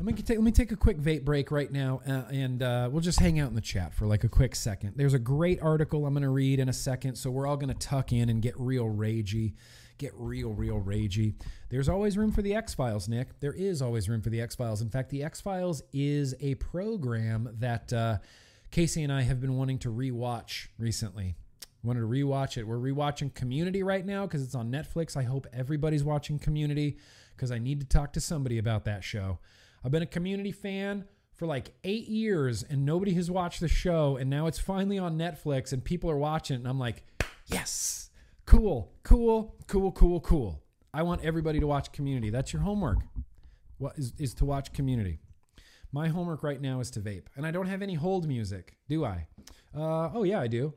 I'm gonna take, let me take a quick vape break right now, uh, and uh, we'll just hang out in the chat for like a quick second. There's a great article I'm going to read in a second, so we're all going to tuck in and get real ragey, get real, real ragey. There's always room for the X Files, Nick. There is always room for the X Files. In fact, the X Files is a program that uh, Casey and I have been wanting to rewatch recently wanted to rewatch it. We're rewatching Community right now because it's on Netflix. I hope everybody's watching Community because I need to talk to somebody about that show. I've been a Community fan for like eight years and nobody has watched the show. And now it's finally on Netflix and people are watching it. And I'm like, yes, cool, cool, cool, cool, cool. I want everybody to watch Community. That's your homework. What is, is to watch Community. My homework right now is to vape. And I don't have any hold music, do I? Uh, oh, yeah, I do.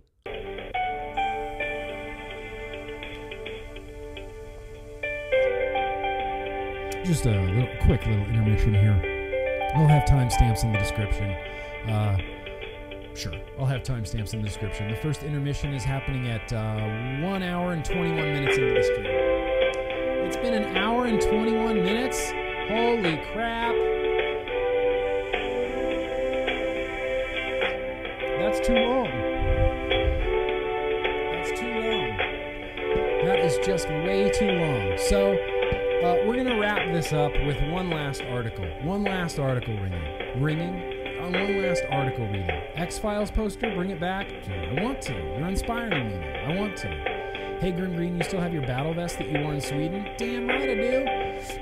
Just a little quick little intermission here. I'll have timestamps in the description. Uh, sure, I'll have timestamps in the description. The first intermission is happening at uh, 1 hour and 21 minutes into the stream. It's been an hour and 21 minutes. Holy crap. That's too long. That's too long. That is just way too long. So, uh, we're going to wrap this up with one last article. One last article ringing. Ringing. On uh, one last article reading. X Files poster, bring it back. I want to. You're inspiring me. I want to. Hey, Grimm Green, you still have your battle vest that you wore in Sweden? Damn right I do.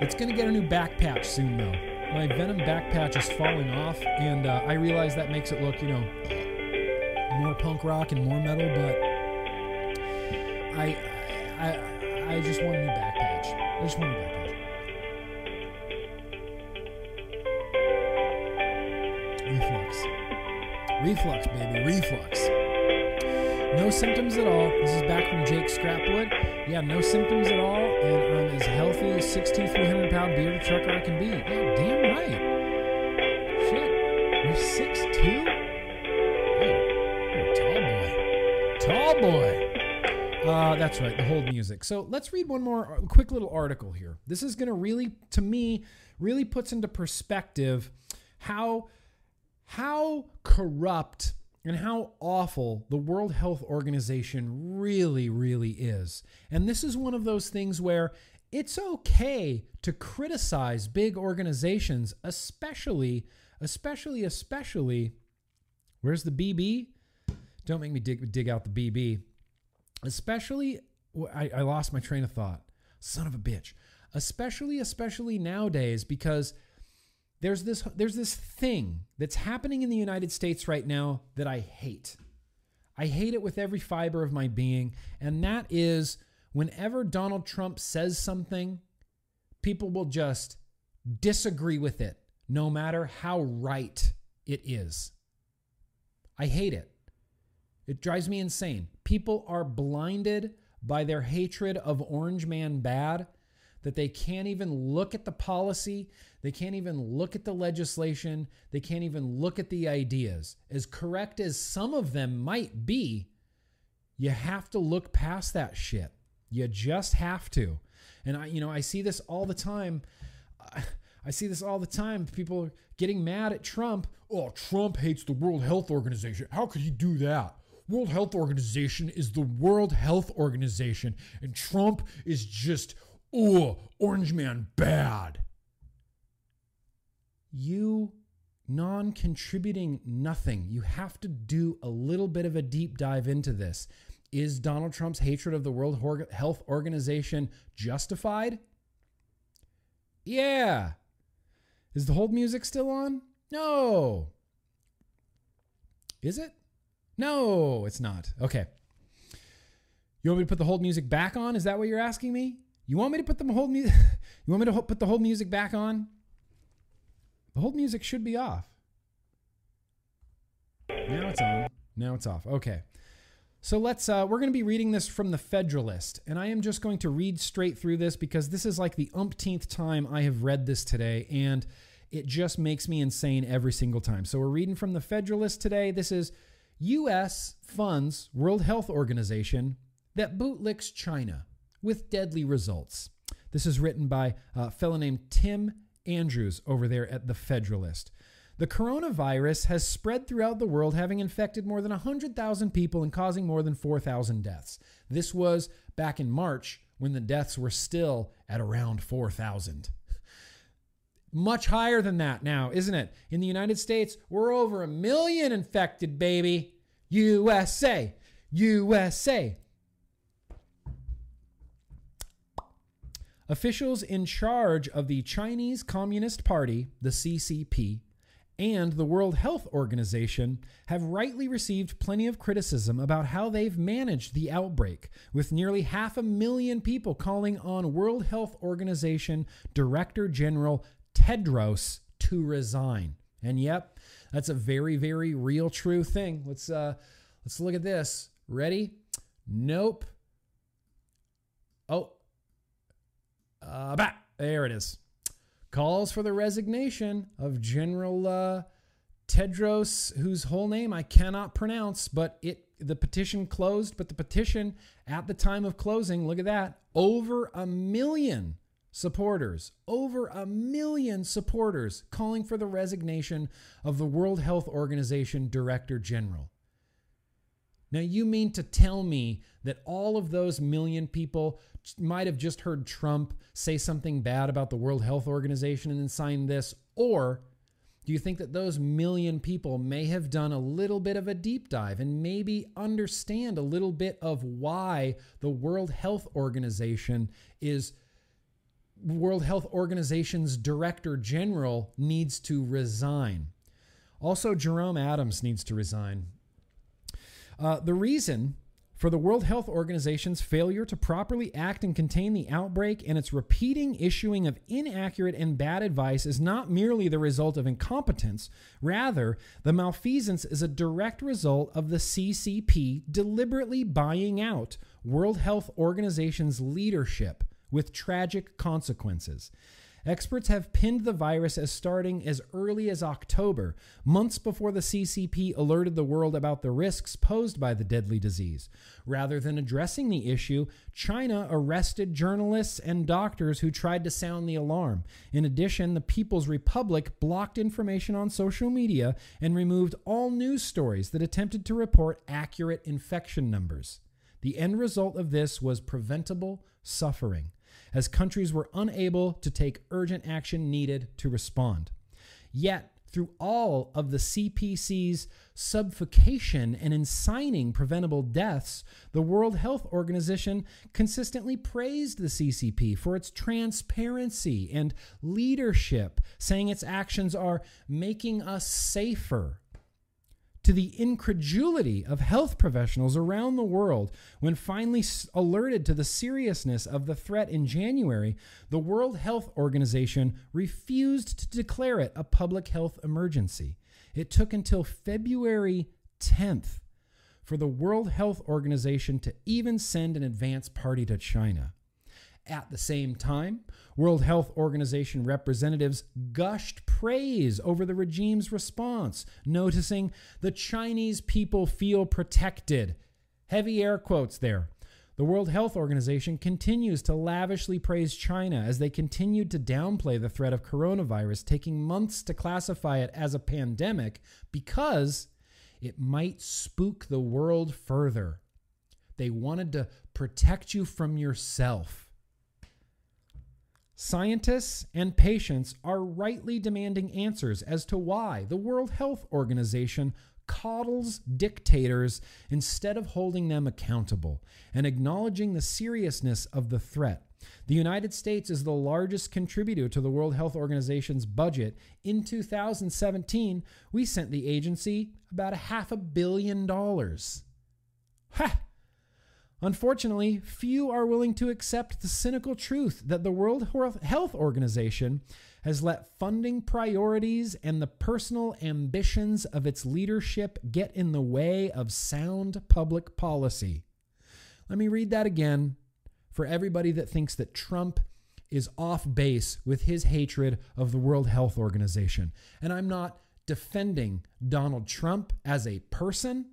It's going to get a new back patch soon, though. My Venom back patch is falling off, and uh, I realize that makes it look, you know, more punk rock and more metal, but I, I, I just want a new back just want a new back Reflux, baby, reflux. No symptoms at all. This is back from Jake Scrapwood. Yeah, no symptoms at all, and I'm as healthy as 6'2", 300 pound bearded trucker I can be. Yeah, damn right. Shit, you're 6'2"? That's right, the hold music. So let's read one more uh, quick little article here. This is going to really, to me, really puts into perspective how how corrupt and how awful the World Health Organization really, really is. And this is one of those things where it's okay to criticize big organizations, especially, especially, especially. Where's the BB? Don't make me dig, dig out the BB. Especially, I, I lost my train of thought. Son of a bitch. Especially, especially nowadays, because there's this there's this thing that's happening in the United States right now that I hate. I hate it with every fiber of my being, and that is whenever Donald Trump says something, people will just disagree with it no matter how right it is. I hate it. It drives me insane. People are blinded by their hatred of Orange Man bad that they can't even look at the policy, they can't even look at the legislation, they can't even look at the ideas. As correct as some of them might be, you have to look past that shit. You just have to. And I, you know, I see this all the time. I see this all the time. People are getting mad at Trump. Oh, Trump hates the World Health Organization. How could he do that? World Health Organization is the World Health Organization, and Trump is just oh, Orange Man bad. You non contributing nothing. You have to do a little bit of a deep dive into this. Is Donald Trump's hatred of the World Health Organization justified? Yeah. Is the hold music still on? No. Is it? No, it's not. Okay. You want me to put the hold music back on? Is that what you're asking me? You want me to put the hold music? You want me to put the hold music back on? The hold music should be off. Now it's on. Now it's off. Okay. So let's, uh, we're going to be reading this from the Federalist, and I am just going to read straight through this because this is like the umpteenth time I have read this today, and it just makes me insane every single time. So we're reading from the Federalist today. This is U.S. funds World Health Organization that bootlicks China with deadly results. This is written by a fellow named Tim Andrews over there at the Federalist. The coronavirus has spread throughout the world, having infected more than 100,000 people and causing more than 4,000 deaths. This was back in March when the deaths were still at around 4,000. Much higher than that now, isn't it? In the United States, we're over a million infected, baby. USA, USA. Officials in charge of the Chinese Communist Party, the CCP, and the World Health Organization have rightly received plenty of criticism about how they've managed the outbreak, with nearly half a million people calling on World Health Organization Director General Tedros to resign. And yep, that's a very, very real, true thing. Let's uh, let's look at this. Ready? Nope. Oh, uh, bah, there it is calls for the resignation of General uh, Tedros, whose whole name I cannot pronounce, but it the petition closed. But the petition at the time of closing, look at that, over a million supporters, over a million supporters calling for the resignation of the World Health Organization Director General. Now, you mean to tell me that all of those million people might have just heard Trump say something bad about the World Health Organization and then signed this? Or do you think that those million people may have done a little bit of a deep dive and maybe understand a little bit of why the World Health Organization is World Health Organization's director general needs to resign? Also, Jerome Adams needs to resign. Uh, the reason for the World Health Organization's failure to properly act and contain the outbreak and its repeating issuing of inaccurate and bad advice is not merely the result of incompetence. Rather, the malfeasance is a direct result of the CCP deliberately buying out World Health Organization's leadership with tragic consequences. Experts have pinned the virus as starting as early as October, months before the CCP alerted the world about the risks posed by the deadly disease. Rather than addressing the issue, China arrested journalists and doctors who tried to sound the alarm. In addition, the People's Republic blocked information on social media and removed all news stories that attempted to report accurate infection numbers. The end result of this was preventable suffering as countries were unable to take urgent action needed to respond. Yet, through all of the CPC's suffocation and in signing preventable deaths, the World Health Organization consistently praised the CCP for its transparency and leadership, saying its actions are making us safer to the incredulity of health professionals around the world when finally alerted to the seriousness of the threat in January, the World Health Organization refused to declare it a public health emergency. It took until February 10th for the World Health Organization to even send an advance party to China. At the same time, World Health Organization representatives gushed praise over the regime's response, noticing the Chinese people feel protected. Heavy air quotes there. The World Health Organization continues to lavishly praise China as they continued to downplay the threat of coronavirus, taking months to classify it as a pandemic because it might spook the world further. They wanted to protect you from yourself. Scientists and patients are rightly demanding answers as to why the World Health Organization coddles dictators instead of holding them accountable and acknowledging the seriousness of the threat. The United States is the largest contributor to the World Health Organization's budget. In 2017, we sent the agency about a half a billion dollars. Ha! Unfortunately, few are willing to accept the cynical truth that the World Health Organization has let funding priorities and the personal ambitions of its leadership get in the way of sound public policy. Let me read that again for everybody that thinks that Trump is off base with his hatred of the World Health Organization. And I'm not defending Donald Trump as a person,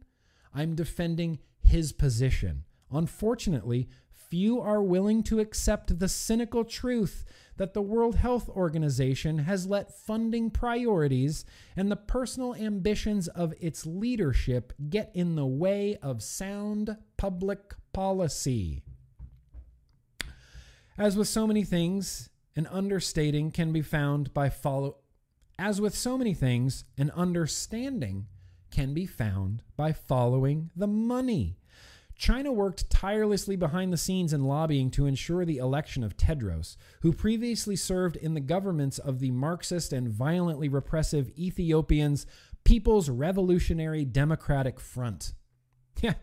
I'm defending his position. Unfortunately, few are willing to accept the cynical truth that the World Health Organization has let funding priorities and the personal ambitions of its leadership get in the way of sound public policy. As with so many things, an understating can be found by follow as with so many things, an understanding can be found by following the money. China worked tirelessly behind the scenes in lobbying to ensure the election of Tedros, who previously served in the governments of the Marxist and violently repressive Ethiopians People's Revolutionary Democratic Front. Yeah.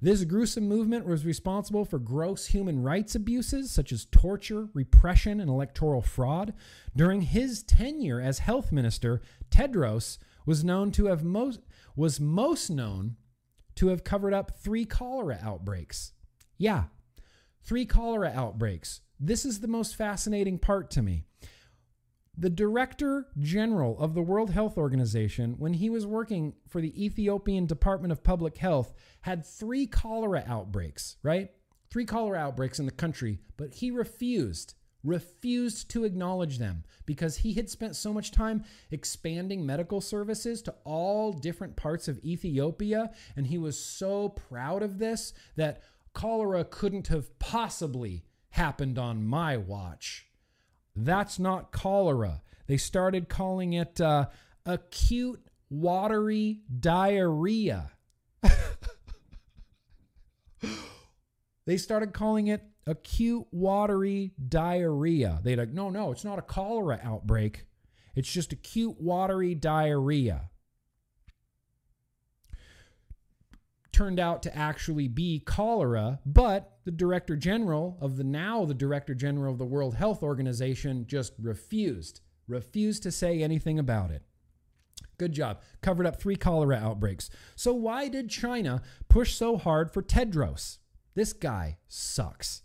This gruesome movement was responsible for gross human rights abuses such as torture, repression, and electoral fraud. During his tenure as health minister, Tedros was known to have most was most known to have covered up three cholera outbreaks. Yeah, three cholera outbreaks. This is the most fascinating part to me. The director general of the World Health Organization, when he was working for the Ethiopian Department of Public Health, had three cholera outbreaks, right? Three cholera outbreaks in the country, but he refused refused to acknowledge them because he had spent so much time expanding medical services to all different parts of Ethiopia. And he was so proud of this that cholera couldn't have possibly happened on my watch. That's not cholera. They started calling it uh, acute watery diarrhea. they started calling it acute watery diarrhea. They'd like, no, no, it's not a cholera outbreak. It's just acute watery diarrhea. Turned out to actually be cholera, but the director general of the now the director general of the World Health Organization just refused, refused to say anything about it. Good job. Covered up three cholera outbreaks. So, why did China push so hard for Tedros? This guy sucks.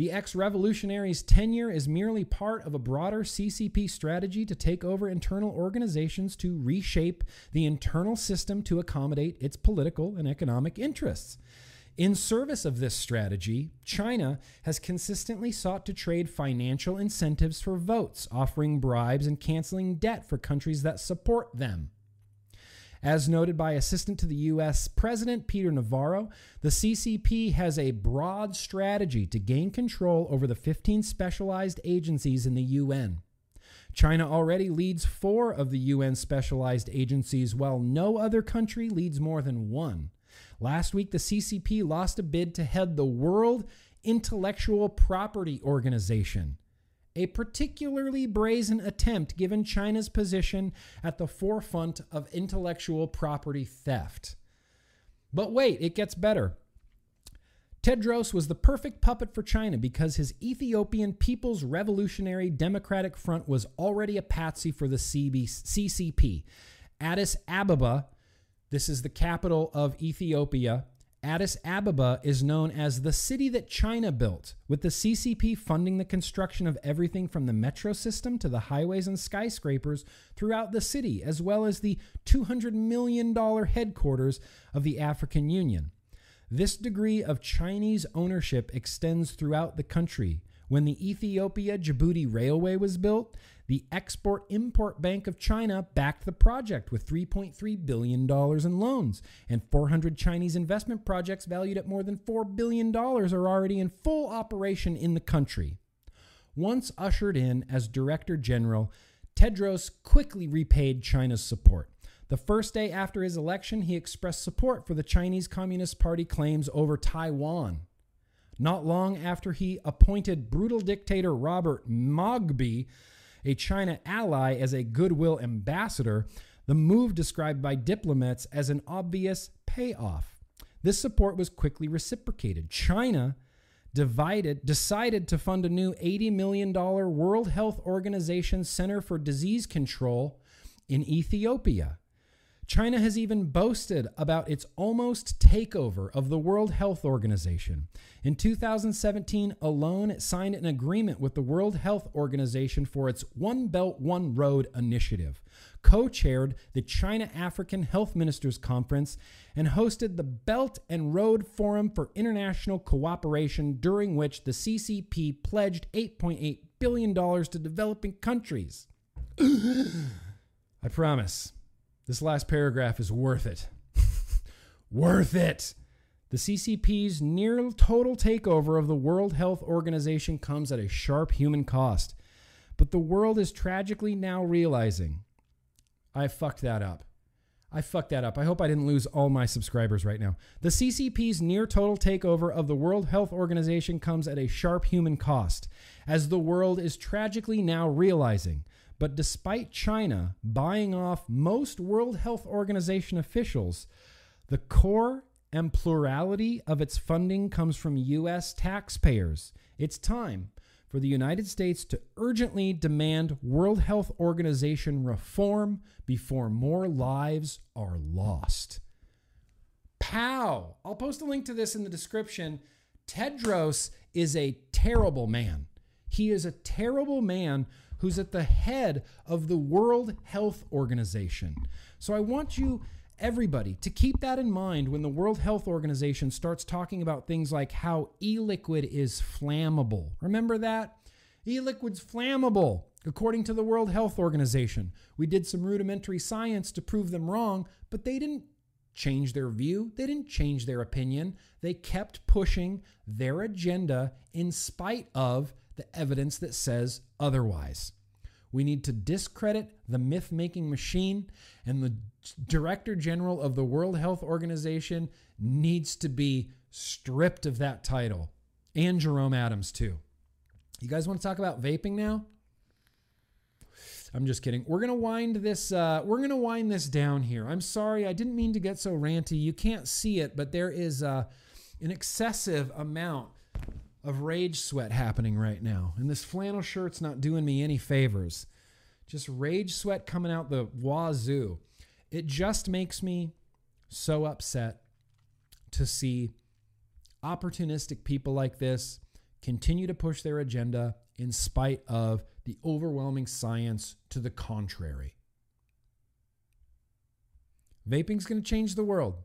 The ex revolutionary's tenure is merely part of a broader CCP strategy to take over internal organizations to reshape the internal system to accommodate its political and economic interests. In service of this strategy, China has consistently sought to trade financial incentives for votes, offering bribes and canceling debt for countries that support them. As noted by Assistant to the U.S. President Peter Navarro, the CCP has a broad strategy to gain control over the 15 specialized agencies in the UN. China already leads four of the UN specialized agencies, while no other country leads more than one. Last week, the CCP lost a bid to head the World Intellectual Property Organization a particularly brazen attempt given China's position at the forefront of intellectual property theft. But wait, it gets better. Tedros was the perfect puppet for China because his Ethiopian People's Revolutionary Democratic Front was already a patsy for the CCP. Addis Ababa This is the capital of Ethiopia. Addis Ababa is known as the city that China built, with the CCP funding the construction of everything from the metro system to the highways and skyscrapers throughout the city, as well as the $200 million headquarters of the African Union. This degree of Chinese ownership extends throughout the country. When the Ethiopia Djibouti Railway was built, the Export Import Bank of China backed the project with $3.3 billion in loans, and 400 Chinese investment projects valued at more than $4 billion are already in full operation in the country. Once ushered in as Director General, Tedros quickly repaid China's support. The first day after his election, he expressed support for the Chinese Communist Party claims over Taiwan. Not long after he appointed brutal dictator Robert Mugabe a China ally as a goodwill ambassador, the move described by diplomats as an obvious payoff. This support was quickly reciprocated. China divided decided to fund a new $80 million World Health Organization Center for Disease Control in Ethiopia. China has even boasted about its almost takeover of the World Health Organization. In 2017 alone, it signed an agreement with the World Health Organization for its One Belt, One Road initiative, co chaired the China African Health Ministers Conference, and hosted the Belt and Road Forum for International Cooperation, during which the CCP pledged $8.8 billion to developing countries. I promise. This last paragraph is worth it. worth it. The CCP's near total takeover of the World Health Organization comes at a sharp human cost. But the world is tragically now realizing I fucked that up. I fucked that up. I hope I didn't lose all my subscribers right now. The CCP's near total takeover of the World Health Organization comes at a sharp human cost, as the world is tragically now realizing but despite China buying off most World Health Organization officials, the core and plurality of its funding comes from U.S. taxpayers. It's time for the United States to urgently demand World Health Organization reform before more lives are lost. Pow! I'll post a link to this in the description. Tedros is a terrible man. He is a terrible man who's at the head of the World Health Organization. So I want you, everybody, to keep that in mind when the World Health Organization starts talking about things like how e liquid is flammable. Remember that? E liquid's flammable, according to the World Health Organization. We did some rudimentary science to prove them wrong, but they didn't change their view. They didn't change their opinion. They kept pushing their agenda in spite of the evidence that says otherwise. We need to discredit the myth making machine, and the director general of the World Health Organization needs to be stripped of that title, and Jerome Adams, too. You guys want to talk about vaping now? I'm just kidding. We're gonna wind this. Uh, we're gonna wind this down here. I'm sorry, I didn't mean to get so ranty. You can't see it, but there is uh, an excessive amount of rage sweat happening right now. And this flannel shirt's not doing me any favors. Just rage sweat coming out the wazoo. It just makes me so upset to see opportunistic people like this continue to push their agenda in spite of the overwhelming science to the contrary. Vaping's going to change the world.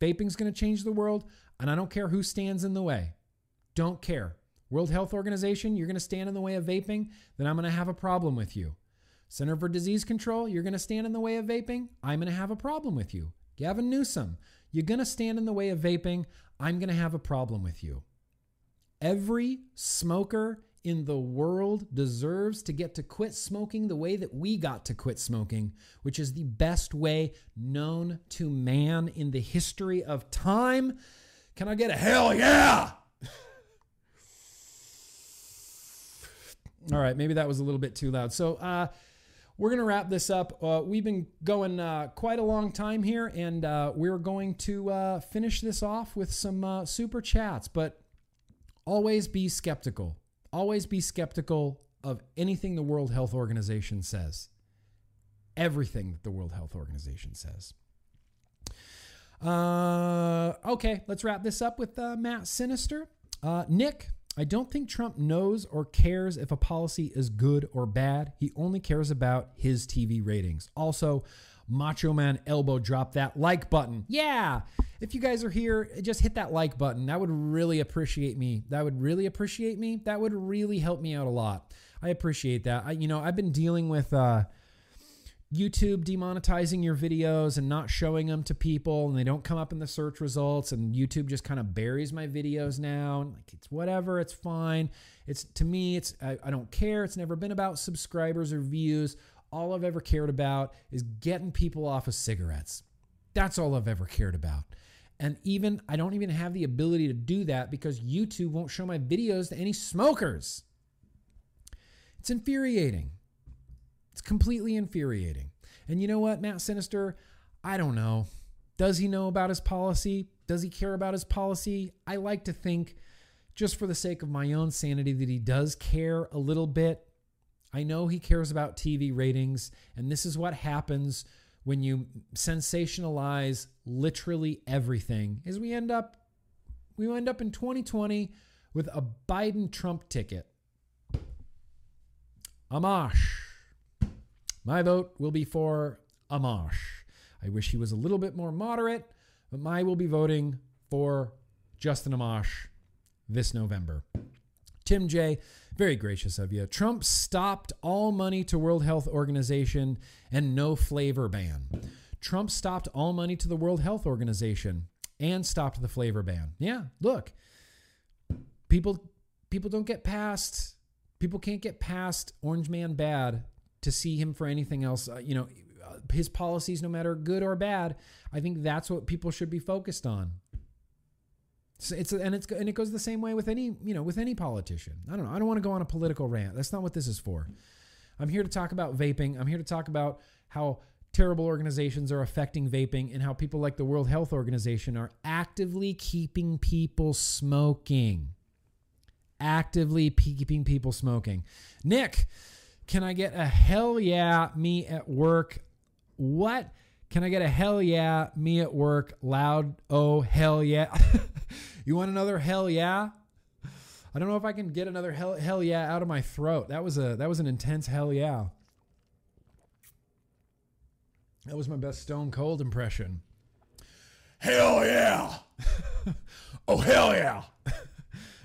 Vaping's going to change the world, and I don't care who stands in the way. Don't care. World Health Organization, you're going to stand in the way of vaping, then I'm going to have a problem with you. Center for Disease Control, you're going to stand in the way of vaping, I'm going to have a problem with you. Gavin Newsom, you're going to stand in the way of vaping, I'm going to have a problem with you. Every smoker in the world deserves to get to quit smoking the way that we got to quit smoking, which is the best way known to man in the history of time. Can I get a hell yeah? All right, maybe that was a little bit too loud. So uh, we're going to wrap this up. Uh, we've been going uh, quite a long time here, and uh, we're going to uh, finish this off with some uh, super chats. But always be skeptical. Always be skeptical of anything the World Health Organization says. Everything that the World Health Organization says. Uh, okay, let's wrap this up with uh, Matt Sinister. Uh, Nick, I don't think Trump knows or cares if a policy is good or bad. He only cares about his TV ratings. Also, Macho Man elbow drop that like button. Yeah. If you guys are here, just hit that like button. That would really appreciate me. That would really appreciate me. That would really help me out a lot. I appreciate that. I, you know, I've been dealing with uh, YouTube demonetizing your videos and not showing them to people, and they don't come up in the search results, and YouTube just kind of buries my videos now. And like, it's whatever. It's fine. It's to me, it's I, I don't care. It's never been about subscribers or views. All I've ever cared about is getting people off of cigarettes. That's all I've ever cared about. And even I don't even have the ability to do that because YouTube won't show my videos to any smokers. It's infuriating. It's completely infuriating. And you know what, Matt Sinister? I don't know. Does he know about his policy? Does he care about his policy? I like to think, just for the sake of my own sanity, that he does care a little bit. I know he cares about TV ratings, and this is what happens when you sensationalize literally everything is we end up we end up in 2020 with a Biden Trump ticket. Amash. My vote will be for Amash. I wish he was a little bit more moderate, but my will be voting for Justin Amash this November. Tim J, very gracious of you. Trump stopped all money to World Health Organization and no flavor ban. Trump stopped all money to the World Health Organization and stopped the flavor ban. Yeah, look. People people don't get past people can't get past Orange Man bad to see him for anything else, uh, you know, his policies no matter good or bad. I think that's what people should be focused on. It's, it's and it's and it goes the same way with any you know with any politician. I don't know. I don't want to go on a political rant. That's not what this is for. I'm here to talk about vaping. I'm here to talk about how terrible organizations are affecting vaping and how people like the World Health Organization are actively keeping people smoking. Actively keeping people smoking. Nick, can I get a hell yeah me at work? What? Can I get a hell yeah me at work loud? Oh, hell yeah. you want another hell yeah? I don't know if I can get another hell, hell yeah out of my throat. That was a that was an intense hell yeah. That was my best Stone Cold impression. Hell yeah! oh hell yeah!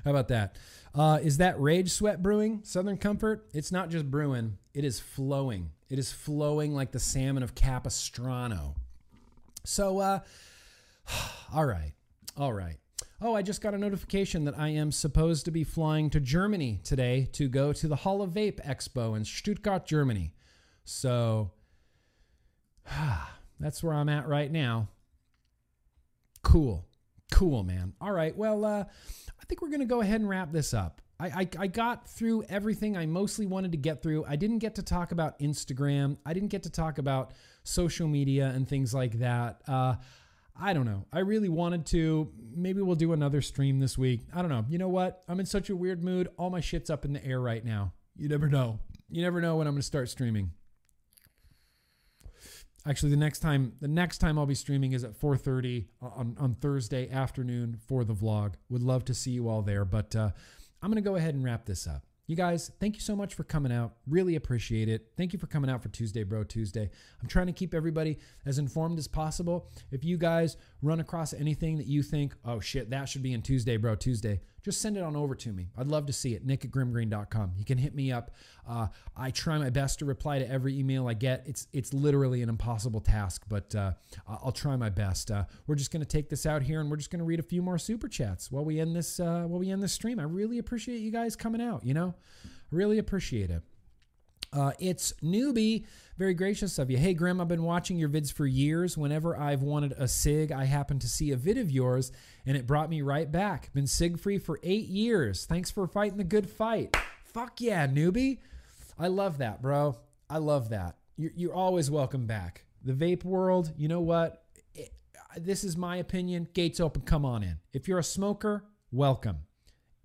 How about that? Uh, is that Rage Sweat Brewing Southern Comfort? It's not just brewing; it is flowing. It is flowing like the salmon of Capistrano. So, uh, all right, all right. Oh, I just got a notification that I am supposed to be flying to Germany today to go to the Hall of Vape Expo in Stuttgart, Germany. So, that's where I'm at right now. Cool. Cool, man. All right. Well, uh, I think we're going to go ahead and wrap this up. I, I, I, got through everything I mostly wanted to get through. I didn't get to talk about Instagram. I didn't get to talk about social media and things like that. Uh, I don't know. I really wanted to. Maybe we'll do another stream this week. I don't know. You know what? I'm in such a weird mood. All my shit's up in the air right now. You never know. You never know when I'm going to start streaming. Actually, the next time the next time I'll be streaming is at 4:30 on on Thursday afternoon for the vlog. Would love to see you all there, but uh, I'm gonna go ahead and wrap this up. You guys, thank you so much for coming out. Really appreciate it. Thank you for coming out for Tuesday Bro Tuesday. I'm trying to keep everybody as informed as possible. If you guys run across anything that you think, oh shit, that should be in Tuesday Bro Tuesday, just send it on over to me. I'd love to see it. Nick at grimmgreen.com. You can hit me up. Uh, I try my best to reply to every email I get. It's it's literally an impossible task, but uh, I'll try my best. Uh, we're just going to take this out here, and we're just going to read a few more super chats while we end this uh, while we end this stream. I really appreciate you guys coming out. You know, really appreciate it. Uh, it's newbie. Very gracious of you. Hey, Grimm, I've been watching your vids for years. Whenever I've wanted a cig, I happen to see a vid of yours, and it brought me right back. Been cig free for eight years. Thanks for fighting the good fight. Fuck yeah, newbie. I love that, bro. I love that. You're, you're always welcome back. The vape world, you know what? It, this is my opinion. Gates open. Come on in. If you're a smoker, welcome.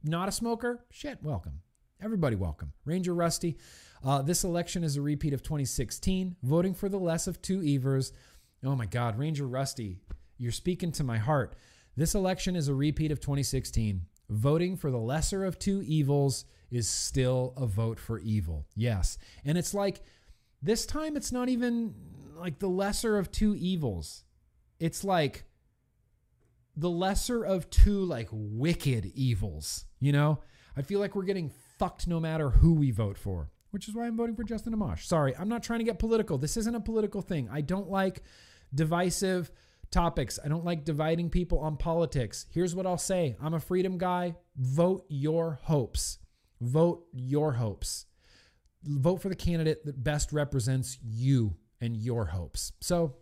Not a smoker, shit, welcome. Everybody welcome. Ranger Rusty. Uh, this election is a repeat of 2016, voting for the less of two Evers. Oh my God, Ranger Rusty. You're speaking to my heart. This election is a repeat of 2016. Voting for the lesser of two evils is still a vote for evil. Yes. And it's like this time it's not even like the lesser of two evils. It's like the lesser of two like wicked evils, you know? I feel like we're getting fucked no matter who we vote for, which is why I'm voting for Justin Amash. Sorry, I'm not trying to get political. This isn't a political thing. I don't like divisive topics. I don't like dividing people on politics. Here's what I'll say I'm a freedom guy. Vote your hopes. Vote your hopes. Vote for the candidate that best represents you and your hopes. So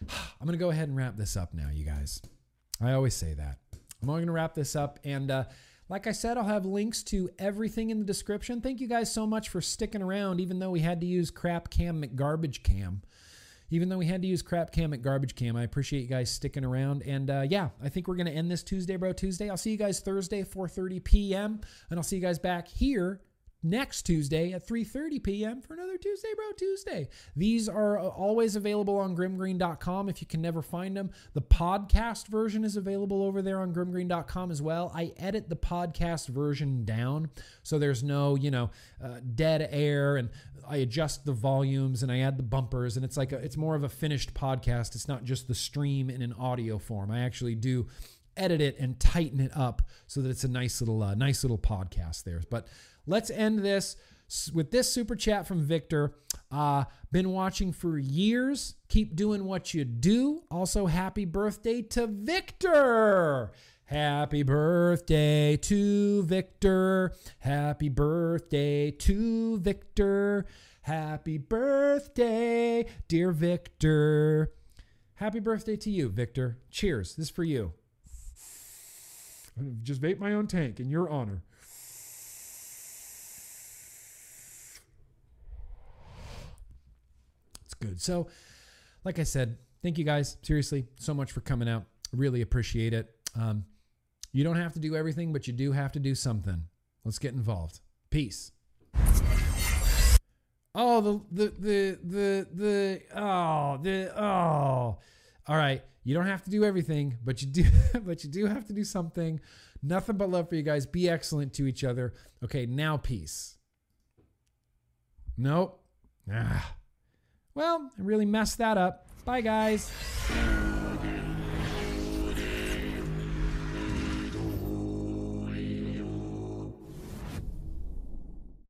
I'm going to go ahead and wrap this up now, you guys. I always say that. I'm going to wrap this up. And uh, like I said, I'll have links to everything in the description. Thank you guys so much for sticking around, even though we had to use crap cam McGarbage cam even though we had to use crap cam at garbage cam. I appreciate you guys sticking around. And uh, yeah, I think we're to end this Tuesday, bro. Tuesday. I'll see you guys Thursday, 4:30 p.m. And I'll see you guys back here next Tuesday at 3:30 p.m. for another Tuesday Bro Tuesday. These are uh, always available on grimmgreen.com if you can never find them. The podcast version is available over there on grimmgreen.com as well. I edit the podcast version down so there's no, you know, uh, dead air and I adjust the volumes and I add the bumpers and it's like a, it's more of a finished podcast. It's not just the stream in an audio form. I actually do edit it and tighten it up so that it's a nice little uh, nice little podcast there. But let's end this with this super chat from Victor. Uh, been watching for years. Keep doing what you do. Also, happy birthday to Victor. Happy birthday to Victor. Happy birthday to Victor. Happy birthday, dear Victor. Happy birthday to you, Victor. Cheers. This is for you. Just vape my own tank in your honor. Good. So, like I said, thank you guys seriously so much for coming out. Really appreciate it. Um, you don't have to do everything, but you do have to do something. Let's get involved. Peace. Oh, the the the the the oh the oh. All right, you don't have to do everything, but you do but you do have to do something. Nothing but love for you guys. Be excellent to each other. Okay, now peace. Nope. Ah. Well, I really messed that up. Bye guys.